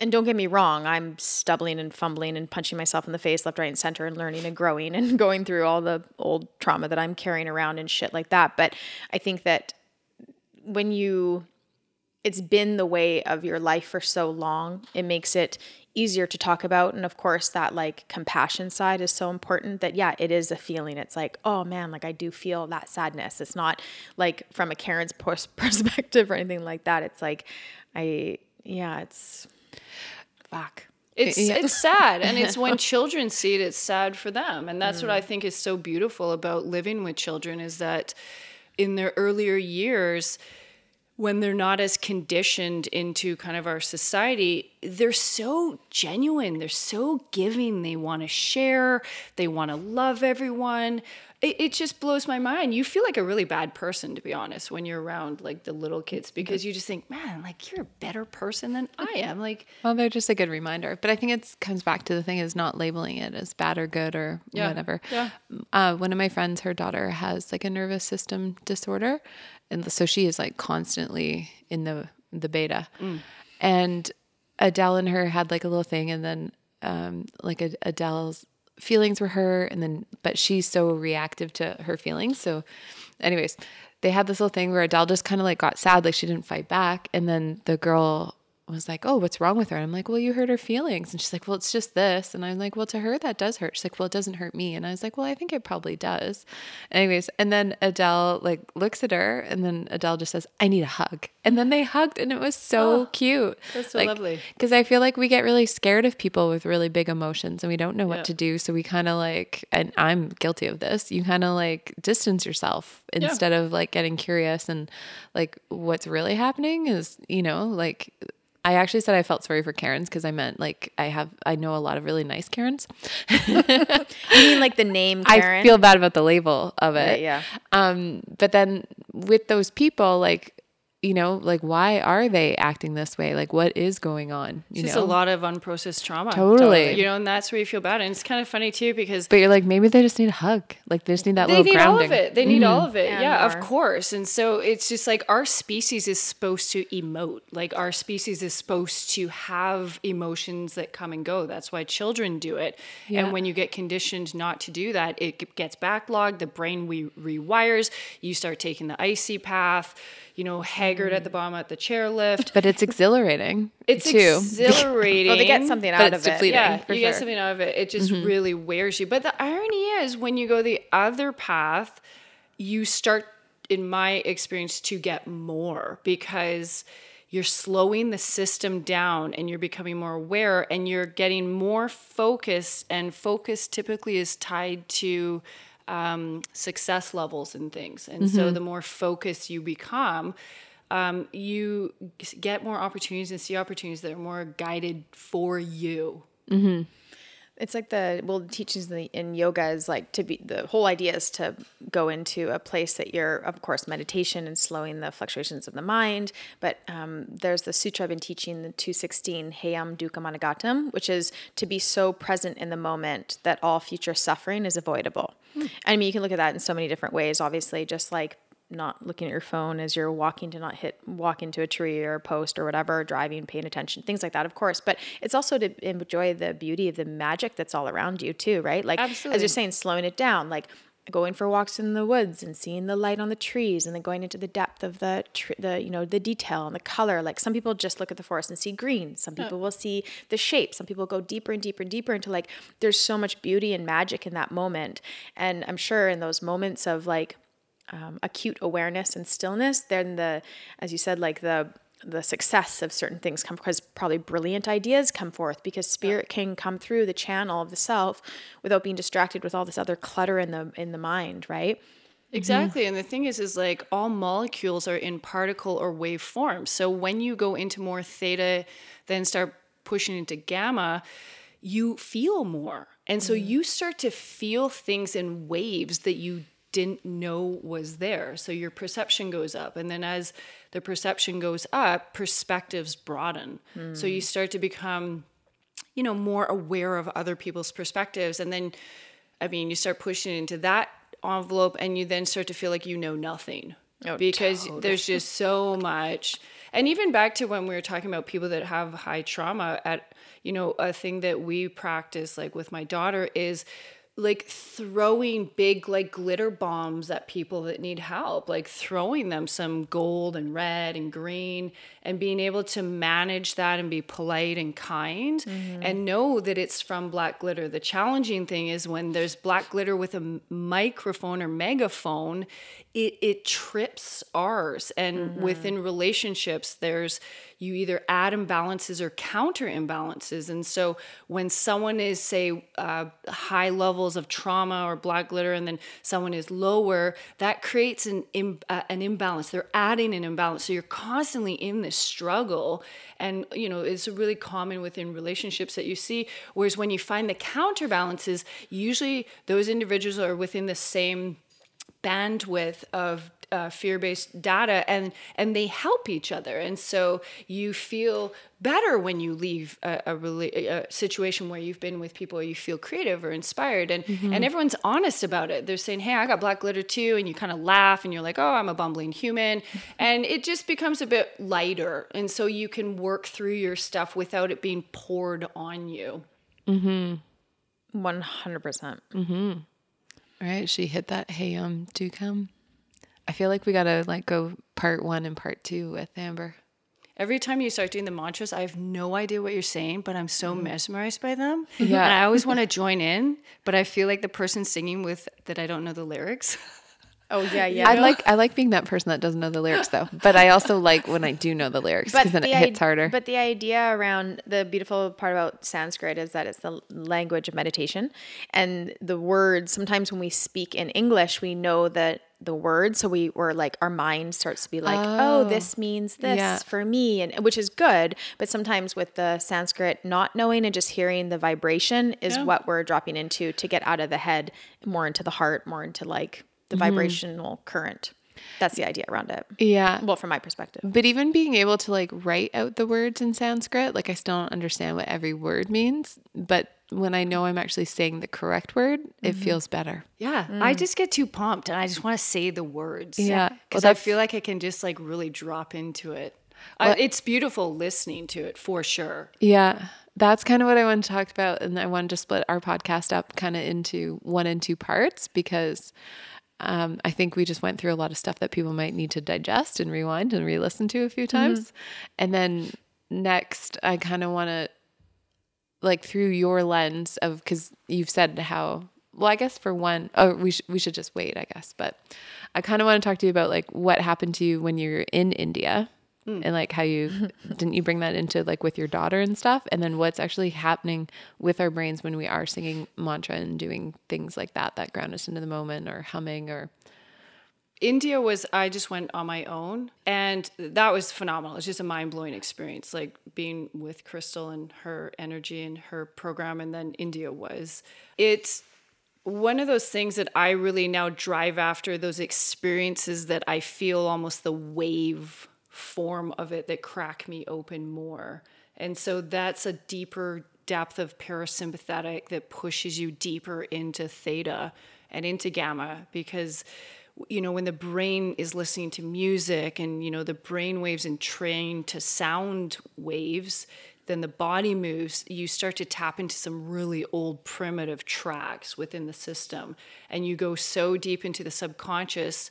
And don't get me wrong, I'm stumbling and fumbling and punching myself in the face left, right, and center and learning and growing and [LAUGHS] going through all the old trauma that I'm carrying around and shit like that. But I think that when you it's been the way of your life for so long it makes it easier to talk about and of course that like compassion side is so important that yeah it is a feeling. It's like oh man like i do feel that sadness. It's not like from a karen's pers- [LAUGHS] perspective or anything like that. It's like i yeah it's fuck. It's Yeah. it's sad, and it's when [LAUGHS] children see it, it's sad for them, and that's what I mm. think is so beautiful about living with children is that in their earlier years, when they're not as conditioned into kind of our society, they're so genuine, they're so giving, they want to share, they want to love everyone. It, it, just blows my mind. You feel like a really bad person, to be honest, when you're around like the little kids because you just think, man, like you're a better person than I am. Like, well, they're just a good reminder. But I think it comes back to the thing is not labeling it as bad or good or Yeah. whatever. Yeah. Uh, one of my friends, her daughter has like a nervous system disorder, and so she is like constantly in the the beta. And Adele and her had like a little thing, and then um, like Adele's feelings were her, and then but she's so reactive to her feelings. So, anyways, they had this little thing where Adele just kind of like got sad, like she didn't fight back, and then the girl was like, "Oh, what's wrong with her?" And I'm like, "Well, you hurt her feelings," and she's like, "Well, it's just this," and I'm like, "Well, to her that does hurt." She's like, "Well, it doesn't hurt me," and I was like, "Well, I think it probably does." Anyways, and then Adele like looks at her, and then Adele just says, "I need a hug," and then they hugged, and it was so oh, cute. that's so lovely. Because I feel like we get really scared of people with really big emotions, and we don't know what Yeah. to do. So we kind of like, and I'm guilty of this. You kind of like distance yourself instead of like getting curious and like what's really happening is, you know, like I actually said I felt sorry for Karens because I meant like I have I know a lot of really nice Karens. [LAUGHS] You mean like the name Karen? I feel bad about the label of it. Right, yeah. Um, but then with those people, like you know, like why are they acting this way? Like what is going on? You just know, a lot of unprocessed trauma. Totally. You know, and that's where you feel bad. And it's kind of funny too because But you're like maybe they just need a hug. Like they just need that little bit. they little need grounding. all of it. They need all of it. And yeah, of course. And so it's just like our species is supposed to emote. Like our species is supposed to have emotions that come and go. That's why children do it. Yeah. And when you get conditioned not to do that, it gets backlogged. The brain we rewires. You start taking the icy path. You know, haggard at the mm. bottom at the chairlift. But it's exhilarating It's too. exhilarating. [LAUGHS] Well, they get something But out it's of it. Yeah, for you get something out of it. It just mm-hmm. really wears you. But the irony is, when you go the other path, you start, in my experience, to get more because you're slowing the system down and you're becoming more aware and you're getting more focused. And focus typically is tied to um, success levels and things. And so the more focused you become, um, you get more opportunities and see opportunities that are more guided for you. It's like the well, the teachings in, the, in yoga is like to be the whole idea is to go into a place that you're, of course, meditation and slowing the fluctuations of the mind. But um, there's the sutra I've been teaching, the 216 Heyam Duhkham Anagatam, which is to be so present in the moment that all future suffering is avoidable. I mean, you can look at that in so many different ways. Obviously, just like not looking at your phone as you're walking to not hit walk into a tree or a post or whatever driving paying attention things like that of course. But it's also to enjoy the beauty of the magic that's all around you too right? Like as you're saying slowing it down like going for walks in the woods and seeing the light on the trees and then going into the depth of the tr- the you know the detail and the color. Like some people just look at the forest and see green. Some people will see the shape. Some people go deeper and deeper and deeper into like there's so much beauty and magic in that moment. And i'm sure in those moments of like um, acute awareness and stillness, then the, as you said, like the the success of certain things come because probably brilliant ideas come forth because spirit can come through the channel of the self without being distracted with all this other clutter in the in the mind, right? Exactly. And the thing is, is like all molecules are in particle or wave form. So when you go into more theta, then start pushing into gamma, you feel more. And so you start to feel things in waves that you didn't know was there. So your perception goes up. And then as the perception goes up, perspectives broaden. So you start to become you know more aware of other people's perspectives and then i mean you start pushing into that envelope and you then start to feel like you know nothing oh, because there's just so much and even back to when we were talking about people that have high trauma at you know a thing that we practice like with my daughter is like throwing big like glitter bombs at people that need help like throwing them some gold and red and green and being able to manage that and be polite and kind mm-hmm. and know that it's from black glitter. The challenging thing is when there's black glitter with a microphone or megaphone it, it trips ours. And mm-hmm. within relationships there's you either add imbalances or counter imbalances. And so when someone is say uh, high levels of trauma or black glitter and then someone is lower that creates an Im- uh, an imbalance. They're adding an imbalance. So you're constantly in this struggle. And you know it's really common within relationships that you see whereas when you find the counterbalances usually those individuals are within the same bandwidth of uh, fear-based data and and they help each other. And so you feel better when you leave a, a, rela- a situation where you've been with people you feel creative or inspired. And mm-hmm. and everyone's honest about it. They're saying hey i got black glitter too and you kind of laugh and you're like oh i'm a bumbling human. [LAUGHS] And it just becomes a bit lighter. And so you can work through your stuff without it being poured on you. Mm-hmm. Hundred percent. All right, she hit that. Hey, um, do come. I feel like we gotta like go part one and part two with Amber. Every time you start doing the mantras, I have no idea what you're saying, but I'm so mesmerized by them. Yeah. And I always want to [LAUGHS] join in, but I feel like the person singing with that I don't know the lyrics. [LAUGHS] Oh yeah, yeah. I like I like being that person that doesn't know the lyrics though, but I also [LAUGHS] like when I do know the lyrics because then it hits id- harder. But the idea around the beautiful part about Sanskrit is that it's the language of meditation, and the words. Sometimes when we speak in English, we know that the words, so we were like our mind starts to be like, oh, oh, this means this Yeah. for me, and which is good. But sometimes with the Sanskrit, not knowing and just hearing the vibration is Yeah. what we're dropping into to get out of the head, more into the heart, more into like the Mm-hmm. vibrational current. That's the idea around it. yeah, Well, from my perspective. but even being able to like write out the words in Sanskrit, like I still don't understand what every word means, but when I know I'm actually saying the correct word, it Mm-hmm. feels better. Yeah, I just get too pumped and I just want to say the words. Yeah. Well, because I feel like I can just like really drop into it. I, it's beautiful listening to it for sure. Yeah. That's kind of what I want to talk about. And I wanted to split our podcast up kind of into one and two parts because um, I think we just went through a lot of stuff that people might need to digest and rewind and re listen to a few times. And then next, I kind of want to, like, through your lens of, because you've said how, well, I guess for one, oh, we, sh- we should just wait, I guess. But I kind of want to talk to you about, like, what happened to you when you're in India Mm. and like how you [LAUGHS] didn't you bring that into like with your daughter and stuff and then what's actually happening with our brains when we are singing mantra and doing things like that that ground us into the moment or humming or India was I just went on my own and that was phenomenal. It's just a mind-blowing experience like being with Crystal and her energy and her program and then India was. It's one of those things that I really now drive after those experiences that I feel almost the wave form of it that crack me open more. And so that's a deeper depth of parasympathetic that pushes you deeper into theta and into gamma because you know when the brain is listening to music and you know the brain waves and to sound waves then the body moves you start to tap into some really old primitive tracks within the system and you go so deep into the subconscious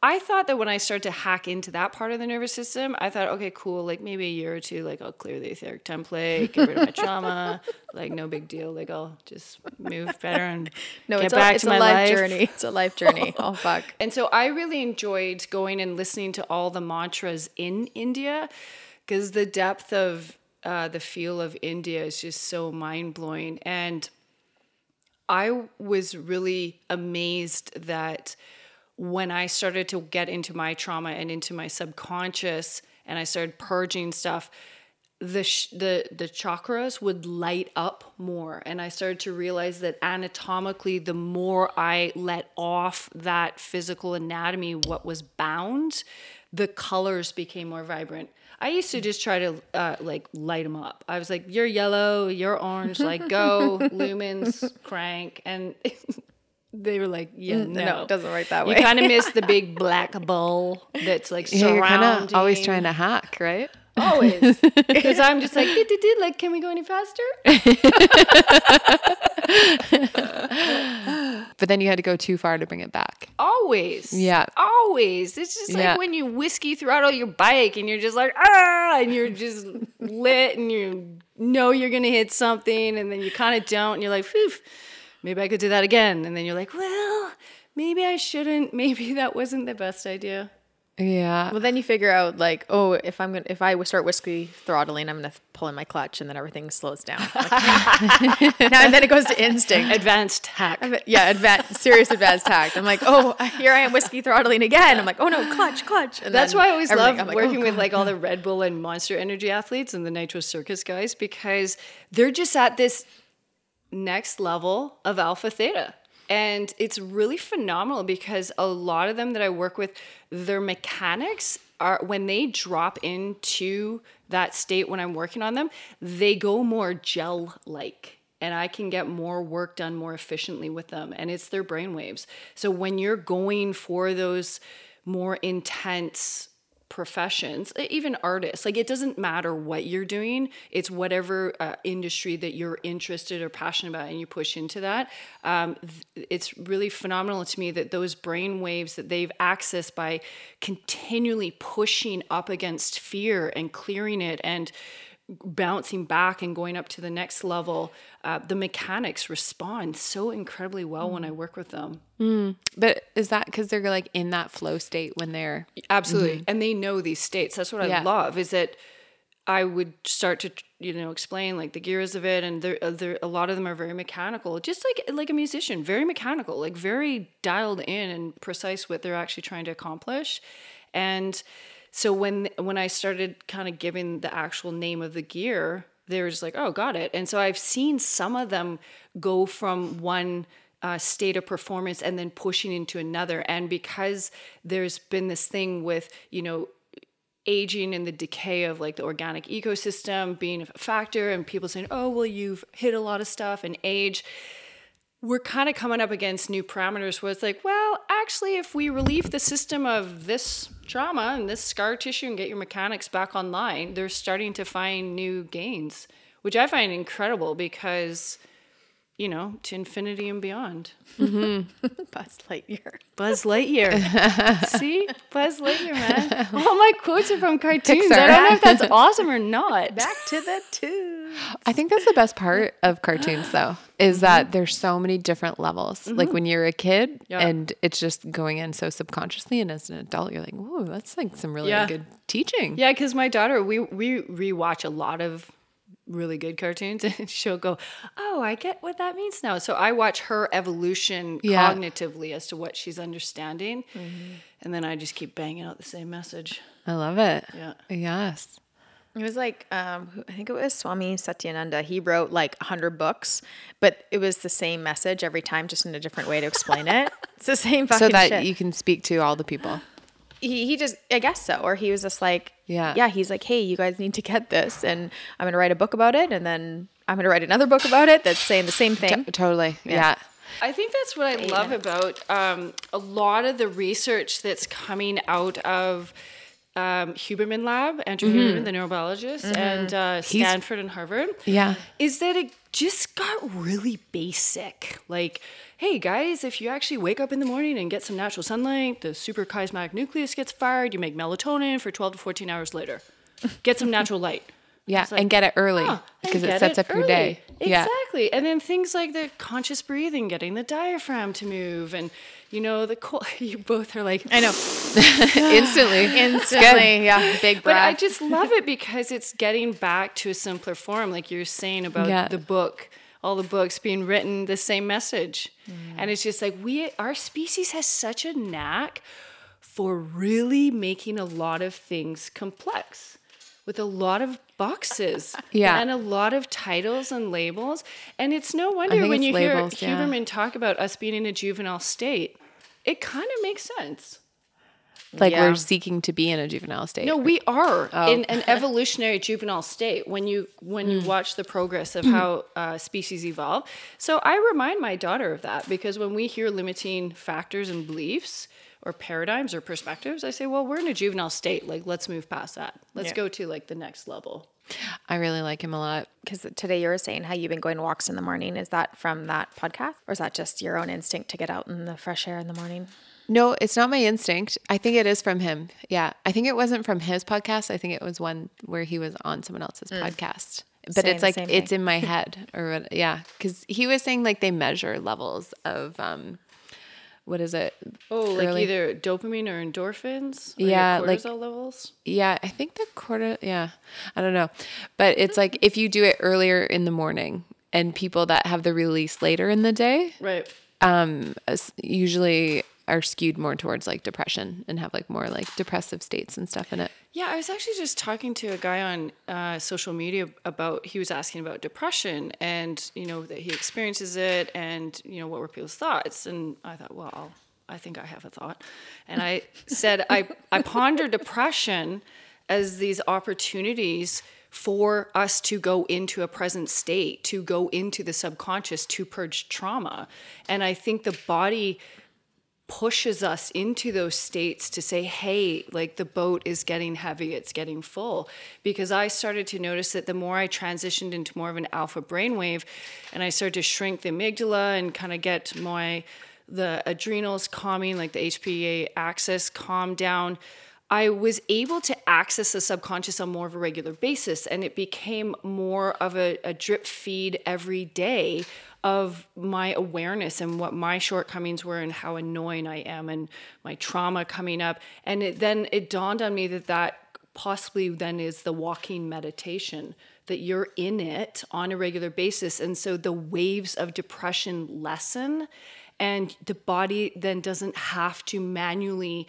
I thought that when I start to hack into that part of the nervous system, I thought, okay, cool, like maybe a year or two, like I'll clear the etheric template, get rid of my trauma, [LAUGHS] like no big deal, like I'll just move better and No, get it's back a, it's to a my life life. journey. It's a life journey. [LAUGHS] oh fuck. And so I really enjoyed going and listening to all the mantras in India because the depth of uh, the feel of India is just so mind blowing. And I was really amazed that when I started to get into my trauma and into my subconscious and I started purging stuff, the sh- the the chakras would light up more. And I started to realize that anatomically the more I let off that physical anatomy what was bound the colors became more vibrant. I used to just try to uh, like light them up. I was like you're yellow you're orange like go [LAUGHS] lumens crank and [LAUGHS] they were like yeah no, no, it doesn't work that way. you kind of miss the [LAUGHS] big black bowl that's like yeah, you're kind surrounding of always trying to hack right Always. [LAUGHS] Because I'm just like, did, did, did, like, can we go any faster? [LAUGHS] but then you had to go too far to bring it back Always. Yeah. Always. It's just like when you whiskey throttle your bike and you're just like, ah, and you're just lit and you know you're going to hit something and then you kind of don't and you're like, phew, maybe I could do that again. And then you're like, well, maybe I shouldn't. [LAUGHS] Maybe that wasn't the best idea. Yeah. Well, then you figure out like, oh, if I'm gonna if I start whiskey throttling, I'm gonna pull in my clutch, and then everything slows down. [LAUGHS] Like, [LAUGHS] now, and then it goes to instinct. Advanced hack. yeah, advanced, serious advanced tact. I'm like, oh, here I am whiskey throttling again. I'm like, oh no, clutch, clutch. And That's why I always love I'm like, oh, working with like all the Red Bull and Monster Energy athletes and the Nitro Circus guys because they're just at this next level of alpha theta. And it's really phenomenal because a lot of them that I work with, their mechanics are when they drop into that state when I'm working on them, they go more gel like. And I can get more work done more efficiently with them. And it's their brain waves. So when you're going for those more intense professions, even artists. Like it doesn't matter what you're doing; it's whatever uh, industry that you're interested or passionate about, and you push into that. Um, th- it's really phenomenal to me that those brain waves that they've accessed by continually pushing up against fear and clearing it and bouncing back and going up to the next level uh, the mechanics respond so incredibly well when i work with them. But is that because they're like in that flow state when they're Absolutely. And they know these states. That's what I love is that I would start to you know explain like the gears of it and there, uh, there a lot of them are very mechanical just like like a musician very mechanical like very dialed in and precise what they're actually trying to accomplish. And so when when I started kind of giving the actual name of the gear they were just like oh got it. And so I've seen some of them go from one uh, state of performance and then pushing into another. And because there's been this thing with you know aging and the decay of like the organic ecosystem being a factor and people saying oh well you've hit a lot of stuff and age we're kind of coming up against new parameters where it's like well actually if we relieve the system of this trauma and this scar tissue and get your mechanics back online they're starting to find new gains which i find incredible because you know to infinity and beyond [LAUGHS] Buzz Lightyear. Buzz Lightyear. [LAUGHS] See? Buzz Lightyear, man. [LAUGHS] All my quotes are from cartoons. I don't know if that's awesome or not. Back to the two. I think that's the best part of cartoons, though, is mm-hmm. that there's so many different levels. Like mm-hmm. when you're a kid, Yeah. and it's just going in so subconsciously, and as an adult, you're like, "Whoa, that's like some really Yeah. good teaching." Yeah, because my daughter, we we rewatch a lot of really good cartoons, [LAUGHS] and she'll go, "Oh, I get what that means now." So I watch her evolution Yeah. cognitively as to what she's understanding, and then I just keep banging out the same message. I love it. Yeah. Yes. It was like um, I think it was Swami Satyananda. He wrote like hundred books, but it was the same message every time, just in a different way to explain it. [LAUGHS] It's the same fucking So that shit. you can speak to all the people. He he just I guess so, or he was just like Yeah. yeah. He's like, hey, you guys need to get this, and I'm gonna write a book about it, and then I'm gonna write another book about it that's saying the same thing. Totally. Yeah. I think that's what I love about um, a lot of the research that's coming out of um, Huberman Lab, Andrew Huberman, the neurobiologist, and uh, Stanford and Harvard. Yeah. Is that it just got really basic. Like, hey guys, if you actually wake up in the morning and get some natural sunlight, the suprachiasmatic nucleus gets fired, you make melatonin for 12 to 14 hours later. [LAUGHS] Get some natural light. Yeah. Like, and get it early ah, Huh, because it sets up your early. day. Yeah. Exactly. And then things like the conscious breathing, getting the diaphragm to move, and you know, the co- [LAUGHS] you both are like, I know [LAUGHS] Instantly. instantly, yeah, big breath. but I just love it because it's getting back to a simpler form, like you're saying about Yeah. the book, all the books being written the same message, and it's just like we, our species has such a knack for really making a lot of things complex with a lot of boxes [LAUGHS] Yeah. and a lot of titles and labels. And it's no wonder when you labels, hear yeah. huberman talk about us being in a juvenile state. It kind of makes sense like Yeah. we're seeking to be in a juvenile state. no, we are Oh. in an evolutionary juvenile state when you when Mm. you watch the progress of how uh, species evolve. So I remind my daughter of that because when we hear limiting factors and beliefs or paradigms or perspectives, I say, well, we're in a juvenile state. Like, let's move past that. Let's Yeah. go to like the next level. I really like him a lot. because today you were saying how you've been going walks in the morning. Is that from that podcast, or is that just your own instinct to get out in the fresh air in the morning? No, it's not my instinct. I think it is from him. Yeah. I think it wasn't from his podcast. I think it was one where he was on someone else's podcast. But Saying it's like it's in my [LAUGHS] head or what, yeah, cuz he was saying like they measure levels of um what is it? Oh, like Early- either dopamine or endorphins? Or Yeah, like- cortisol levels? Yeah, I think the quarter. Yeah, I don't know, but it's like if you do it earlier in the morning, and people that have the release later in the day, Right. um, usually are skewed more towards like depression and have like more like depressive states and stuff in it. Yeah, I was actually just talking to a guy on uh, social media about. He was asking about depression and you know that he experiences it, and you know what were people's thoughts. And I thought, well, I think I have a thought, and I said I I ponder depression as these opportunities for us to go into a present state, to go into the subconscious, to purge trauma, and I think the body pushes us into those states to say, hey, like the boat is getting heavy, it's getting full. Because I started to notice that the more I transitioned into more of an alpha brainwave and I started to shrink the amygdala and kind of get my the adrenals calming, like the HPA axis calm down. I was able to access the subconscious on more of a regular basis, and it became more of a, a drip feed every day of my awareness and what my shortcomings were and how annoying I am and my trauma coming up. And it, then it dawned on me that that possibly then is the walking meditation that you're in it on a regular basis and so the waves of depression lessen and the body then doesn't have to manually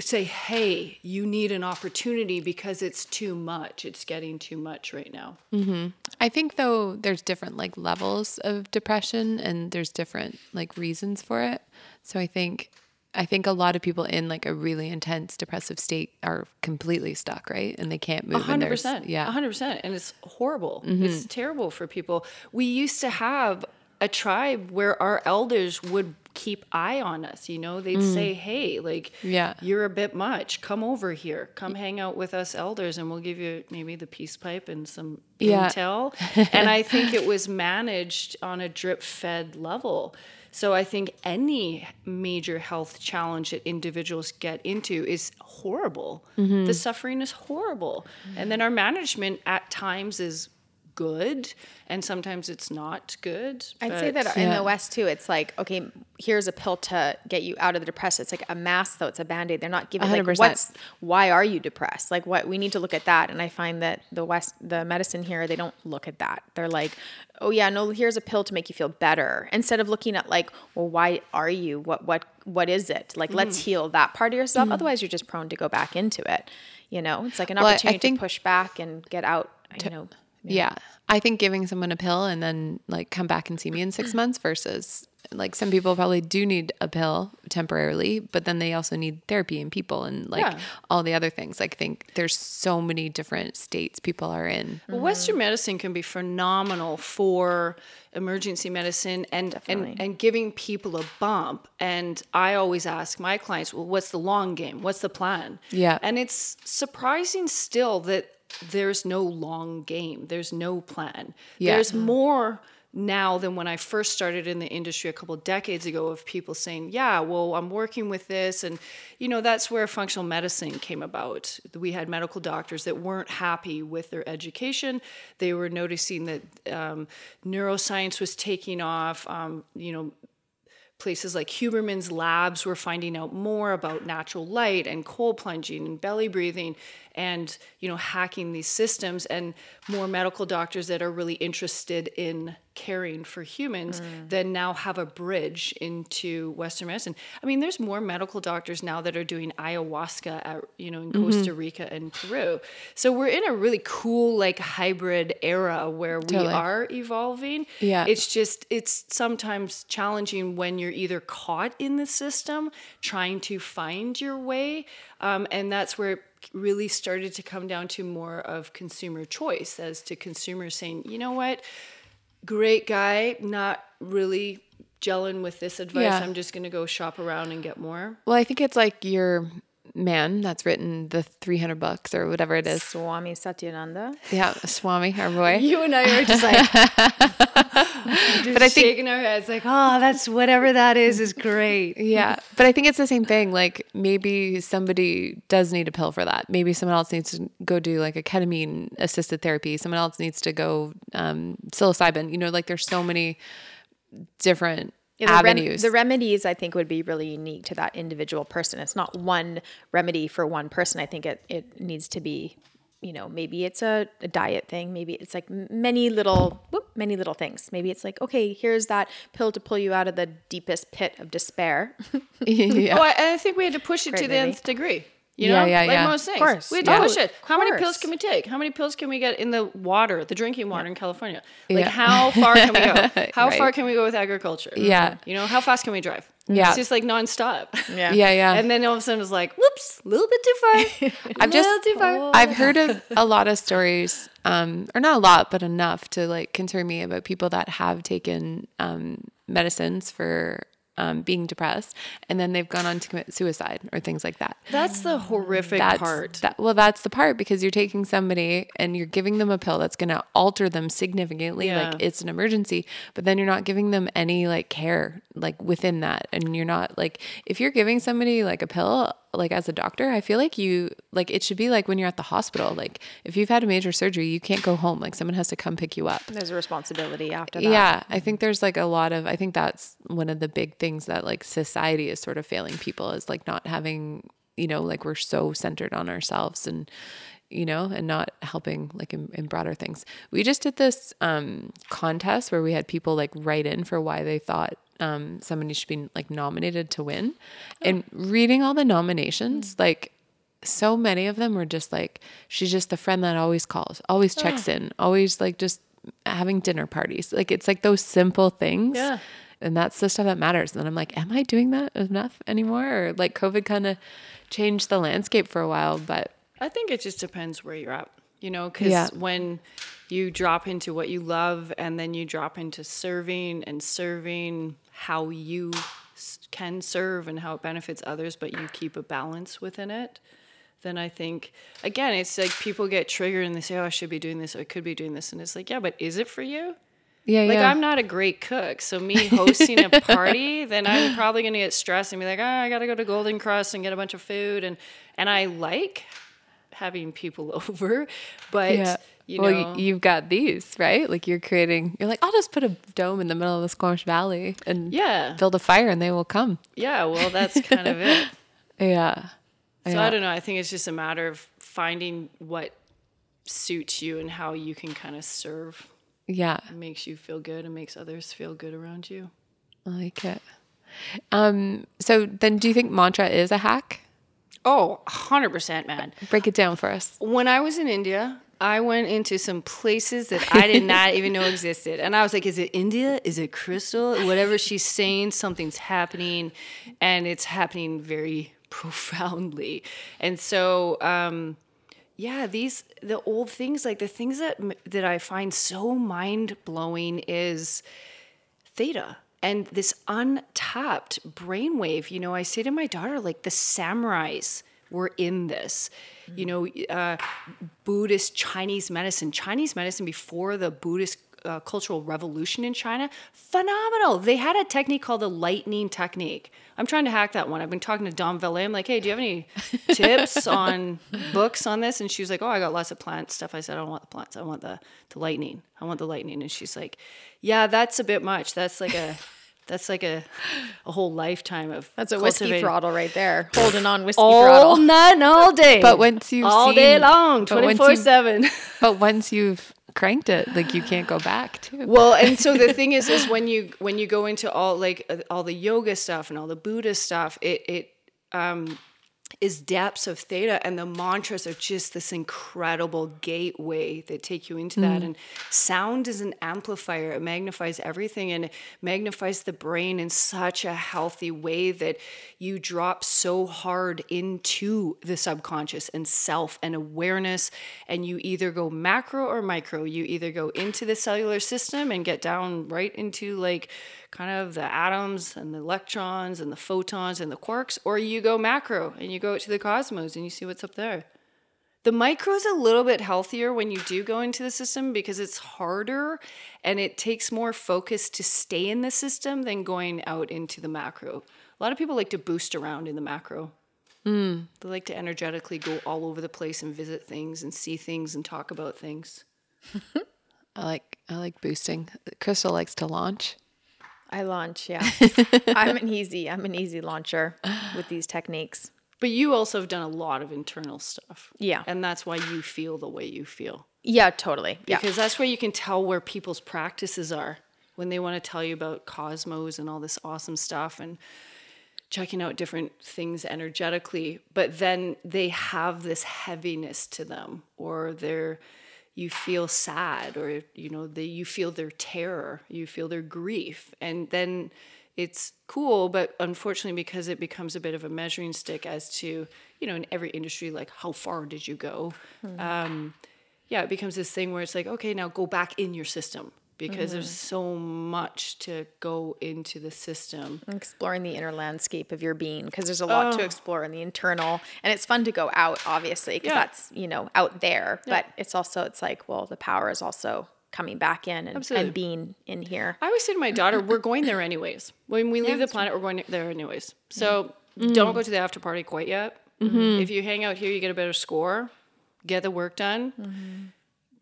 say hey you need an opportunity because it's too much it's getting too much right now mm-hmm. I think though there's different like levels of depression and there's different like reasons for it. So I think I think a lot of people in like a really intense depressive state are completely stuck, right? And they can't move. hundred percent. Yeah. hundred percent. And it's horrible. Mm-hmm. It's terrible for people. We used to have a tribe where our elders would keep eye on us. You know, they'd mm. say, "Hey, like, Yeah. you're a bit much. Come over here. Come hang out with us elders, and we'll give you maybe the peace pipe and some Yeah. intel." [LAUGHS] and I think it was managed on a drip-fed level. So I think any major health challenge that individuals get into is horrible. Mm-hmm. The suffering is horrible. And then our management at times is good and sometimes it's not good. I'd say that in the West too, it's like, okay, here's a pill to get you out of the depression. It's like a mask though, it's a band-aid. They're not giving like 100%. what's why are you depressed? Like what we need to look at that. And I find that the West the medicine here, they don't look at that. They're like, oh yeah, no, here's a pill to make you feel better. Instead of looking at like, well, why are you? What what what is it? Like let's mm. heal that part of yourself. Mm. Otherwise you're just prone to go back into it. You know, it's like an Well, opportunity to push back and get out, you know. Yeah. I think giving someone a pill and then like come back and see me in six [CLEARS THROAT] months versus like some people probably do need a pill temporarily, but then they also need therapy and people and like Yeah. all the other things. Like, I think there's so many different states people are in. Well, Western medicine can be phenomenal for emergency medicine and, and and giving people a bump. And I always ask my clients, well, what's the long game? What's the plan? Yeah. And it's surprising still that there's no long game. There's no plan. Yeah. There's more now than when I first started in the industry a couple decades ago of people saying, "Yeah, well, I'm working with this," and you know that's where functional medicine came about. We had medical doctors that weren't happy with their education. They were noticing that um, neuroscience was taking off. Um, you know, places like Huberman's labs were finding out more about natural light and cold plunging and belly breathing and you know hacking these systems and more medical doctors that are really interested in caring for humans then now have a bridge into western medicine. I mean there's more medical doctors now that are doing ayahuasca at you know in costa rica and peru. So we're in a really cool like hybrid era where we Totally. are evolving. Yeah. it's just it's sometimes challenging when you're either caught in the system trying to find your way um, and that's where really started to come down to more of consumer choice as to consumers saying you know what? Great guy not really gelling with this advice. Yeah. i'm just going to go shop around and get more. Well, I think it's like your man that's written the 300 books or whatever it is. Swami Satyananda. Yeah, Swami, our boy. [LAUGHS] you and i were just like [LAUGHS] but I think shaking our heads like oh that's whatever that is is great [LAUGHS] Yeah, but I think it's the same thing. Like maybe somebody does need a pill for that. Maybe someone else needs to go do like a ketamine assisted therapy. Someone else needs to go um, psilocybin. You know, like there's so many different Yeah, the, rem- avenues. the remedies I think would be really unique to that individual person. It's not one remedy for one person. I think it, it needs to be, you know, maybe it's a, a diet thing. Maybe it's like many little, whoop, many little things. Maybe it's like, okay, here's that pill to pull you out of the deepest pit of despair. [LAUGHS] [LAUGHS] yeah. Oh, I, I think we had to push it Great to the movie. nth degree. You Yeah, know, yeah, like yeah. most things. course. We had to Yeah. push it. How many pills can we take? How many pills can we get in the water, the drinking water in California? Like, Yeah. how far can we go? [LAUGHS] How Right. far can we go with agriculture? Yeah. You know, how fast can we drive? Yeah. It's just like nonstop. [LAUGHS] Yeah. yeah, yeah. And then all of a sudden it's like, whoops, a little bit too far. [LAUGHS] I've little just too far. I've heard of a lot of stories, um, or not a lot, but enough to like concern me about people that have taken um, medicines for um, being depressed, and then they've gone on to commit suicide or things like that. That's the horrific That's part. That, well, that's the part because you're taking somebody and you're giving them a pill that's going to alter them significantly. Yeah. Like it's an emergency, but then you're not giving them any like care like within that, and you're not like if you're giving somebody like a pill like as a doctor, I feel like you like it should be like when you're at the hospital. Like if you've had a major surgery, you can't go home. Like someone has to come pick you up. There's a responsibility after that. Yeah, I think there's like a lot of I think that's one of the big things that like society is sort of failing people is like not having, you know, like we're so centered on ourselves and you know, and not helping like in, in broader things. We just did this um contest where we had people like write in for why they thought um somebody should be like nominated to win. And reading all the nominations, like so many of them were just like she's just the friend that always calls, always checks in, always like just having dinner parties. Like it's like those simple things. Yeah. And that's the stuff that matters. And I'm like, am I doing that enough anymore? Or like COVID kind of changed the landscape for a while, but I think it just depends where you're at, you know, because Yeah. when you drop into what you love and then you drop into serving and serving how you can serve and how it benefits others, but you keep a balance within it, then I think, again, it's like people get triggered and they say, oh, I should be doing this or I could be doing this. And it's like, yeah, but is it for you? yeah, Like yeah. I'm not a great cook, so me hosting a party, [LAUGHS] then I'm probably gonna get stressed and be like, oh, I gotta go to Golden Crust and get a bunch of food, and and I like having people [LAUGHS] over, but yeah. You well, know, you've got these, right? Like you're creating, you're like, I'll just put a dome in the middle of the Squamish Valley and yeah, build a fire and they will come. yeah. Well, that's kind of it. [LAUGHS] Yeah. So Yeah. I don't know. I think it's just a matter of finding what suits you and how you can kind of serve. Yeah. makes you feel good and makes others feel good around you. I like it. Um, so then do you think mantra is a hack? Oh, 100%, man. Break it down for us. when I was in India, I went into some places that I did not [LAUGHS] even know existed. And I was like, is it India? Is it crystal? Whatever she's saying, something's happening. And it's happening very [LAUGHS] profoundly. And so, um, yeah, these, the old things, like the things that, that I find so mind blowing is theta and this untapped brainwave. You know, I say to my daughter, like the samurais were in this. You know, uh, Buddhist Chinese medicine, Chinese medicine before the Buddhist uh, cultural revolution in China, phenomenal. They had a technique called the lightning technique. I'm trying to hack that one. I've been talking to Dom Valet. I'm like, hey, do you have any [LAUGHS] tips on books on this? And she was like, oh, I got lots of plant stuff. I said, I don't want the plants. I want the, the lightning. I want the lightning. And she's like, yeah, that's a bit much. That's like a, that's like a, a whole lifetime of That's a whiskey cultivating- throttle right there. Holding on whiskey all throttle. [LAUGHS] night all day. But once you've all day long, twenty four seven. [LAUGHS] But once you've cranked it, like you can't go back to. Well, and so the [LAUGHS] thing is, is when you when you go into all like uh, all the yoga stuff and all the buddha stuff, it it um, is depths of theta, and the mantras are just this incredible gateway that take you into that. Mm. And sound is an amplifier; it magnifies everything, and it magnifies the brain in such a healthy way that you drop so hard into the subconscious and self and awareness, and you either go macro or micro. You either go into the cellular system and get down right into like kind of the atoms and the electrons and the photons and the quarks, or you go macro and you go out to the cosmos and you see what's up there. The micro is a little bit healthier when you do go into the system because it's harder and it takes more focus to stay in the system than going out into the macro. A lot of people like to boost around in the macro. Hmm. They like to energetically go all over the place and visit things and see things and talk about things. [LAUGHS] I like I like boosting. Crystal likes to launch. I launch, yeah. [LAUGHS] I'm an easy, I'm an easy launcher with these techniques. But you also have done a lot of internal stuff. Yeah. And that's why you feel the way you feel. Yeah, totally. Yeah. Because that's where you can tell where people's practices are when they want to tell you about cosmos and all this awesome stuff and checking out different things energetically. But then they have this heaviness to them or they're you feel sad or you know they you feel their terror you feel their grief. And then it's cool but unfortunately because it becomes a bit of a measuring stick as to you know in every industry like how far did you go? Um, yeah it becomes this thing where it's like okay now go back in your system because there's mm-hmm. so much to go into the system. Exploring the inner landscape of your being because there's a lot to oh. explore in the internal and it's fun to go out obviously because Yeah. that's you know out there. But it's also it's like well the power is also coming back in and, and being in here. I always say to my daughter, we're going there anyways. When we leave the planet, we're going there anyways. So mm. don't go to the after party quite yet. Mm-hmm. If you hang out here, you get a better score, get the work done, mm-hmm.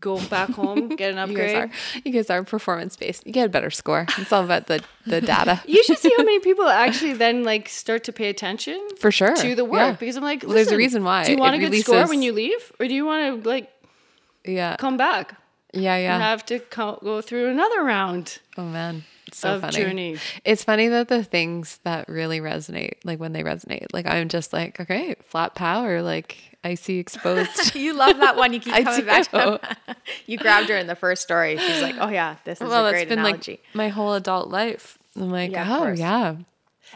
Go back home, [LAUGHS] get an You guys upgrade. are you guys are performance based. You get a better score. It's all about the the data. [LAUGHS] You should see how many people actually then like start to pay attention For sure. to the work Yeah. because I'm like, there's a reason why Do you it want a good score when you leave, or do you want to like Yeah. come back Yeah, yeah. have to co- go through another round? Oh man. It's so of funny. journey. It's funny that the things that really resonate, like when they resonate, like I'm just like, okay, flat power, like I see exposed. [LAUGHS] you love that one you keep [LAUGHS] I coming back to [LAUGHS] you grabbed her in the first story she's like oh yeah this is well, a great been analogy like my whole adult life. I'm like, Yeah, oh yeah.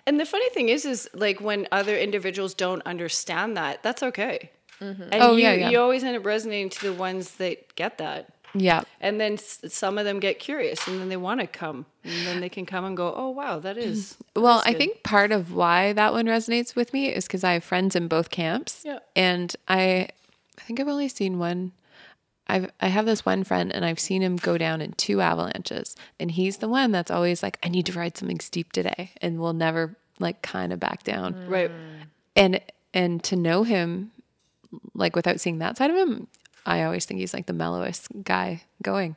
And the funny thing is, is like when other individuals don't understand that, that's okay. Mm-hmm. And Oh, you, yeah, yeah. you always end up resonating to the ones that get that. Yeah. And then s- some of them get curious and then they want to come. And then they can come and go, oh, wow, that is. Mm-hmm. that Well, I think part of why that one resonates with me is because I have friends in both camps. Yeah. And I I think I've only seen one I've I have this one friend and I've seen him go down in two avalanches. And he's the one that's always like, I need to ride something steep today and will never like kind of back down. Right. And and to know him like without seeing that side of him, I always think he's like the mellowest guy going.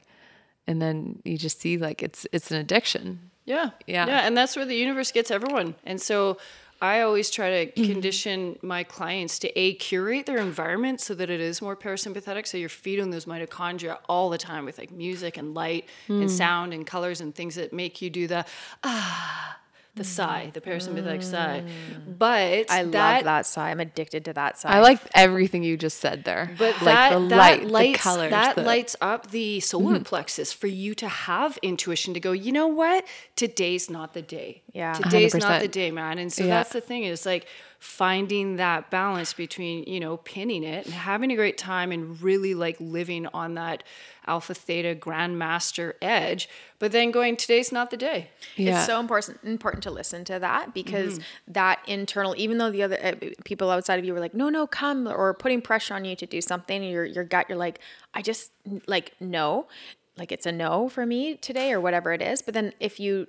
And then you just see like it's it's an addiction. Yeah. Yeah. Yeah. And that's where the universe gets everyone. And so I always try to [CLEARS THROAT] condition my clients to A, curate their environment so that it is more parasympathetic. So you're feeding those mitochondria all the time with like music and light and sound and colors and things that make you do the ah, the sigh, the parasympathetic sigh. But I that, love that sigh. I'm addicted to that sigh. I like everything you just said there. But like that, the that light, lights, the colors, that the, Mm-hmm. lights up the solar plexus for you to have intuition to go, you know what? Today's not the day. Yeah. Today's not 100%. the day, man. And so Yeah. that's the thing is like finding that balance between, you know, pinning it and having a great time and really like living on that alpha theta grandmaster edge, but then going, today's not the day. yeah. It's so important important to listen to that because Mm-hmm. that internal, even though the other uh, people outside of you were like, no, no, come, or putting pressure on you to do something, your your gut, you're like, I just like no, like it's a no for me today or whatever it is. But then if you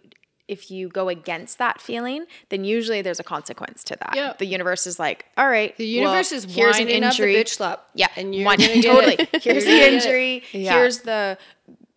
if you go against that feeling, then usually there's a consequence to that. Yeah. The universe is like, all right, The universe well, is here's an winding up the injury. bitch slap. Yeah, And you're one- gonna [LAUGHS] get totally. Here's the gonna get it. injury. Yeah. Here's the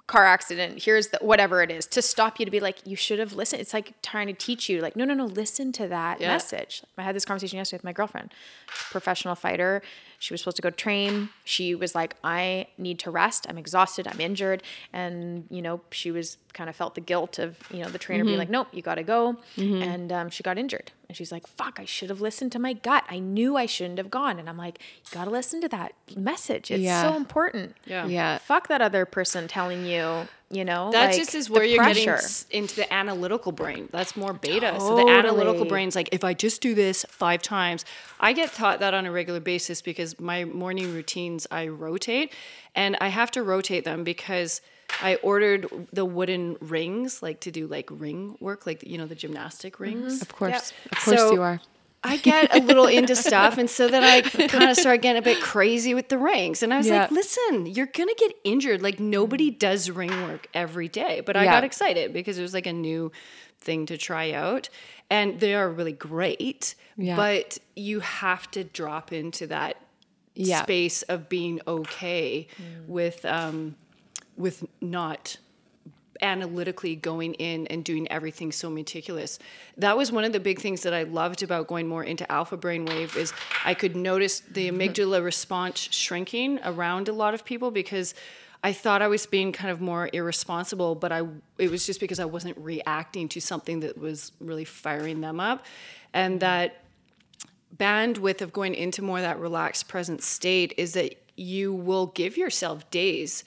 car accident. Here's the whatever it is to stop you to be like, you should have listened. It's like trying to teach you, like, no, no, no, listen to that Yeah. message. I had this conversation yesterday with my girlfriend, professional fighter. She was supposed to go train. She was like, I need to rest. I'm exhausted. I'm injured. And, you know, she was kind of felt the guilt of, you know, the trainer being like, nope, you got to go. And um, she got injured. And she's like, fuck, I should have listened to my gut. I knew I shouldn't have gone. And I'm like, you got to listen to that message. It's Yeah. so important. Yeah. yeah. Fuck that other person telling you, you know, That like, just is where you're getting pressure. s- into the analytical brain. That's more beta. So the analytical Totally. brain's like, if I just do this five times, I get taught that on a regular basis because my morning routines I rotate, and I have to rotate them because I ordered the wooden rings, like to do like ring work, like you know the gymnastic rings. Mm-hmm. Of course. Yeah. Of course So- you are. I get a little into [LAUGHS] stuff, and so then I kind of start getting a bit crazy with the rings. And I was like, "Listen, you're gonna get injured. Like nobody does ring work every day." But I Yeah. got excited because it was like a new thing to try out, and they are really great. Yeah. But you have to drop into that Yeah. space of being okay with um, with not analytically going in and doing everything so meticulous. That was one of the big things that I loved about going more into alpha brainwave is I could notice the mm-hmm. amygdala response shrinking around a lot of people because I thought I was being kind of more irresponsible, but I it was just because I wasn't reacting to something that was really firing them up. And mm-hmm. that bandwidth of going into more that relaxed present state is that you will give yourself days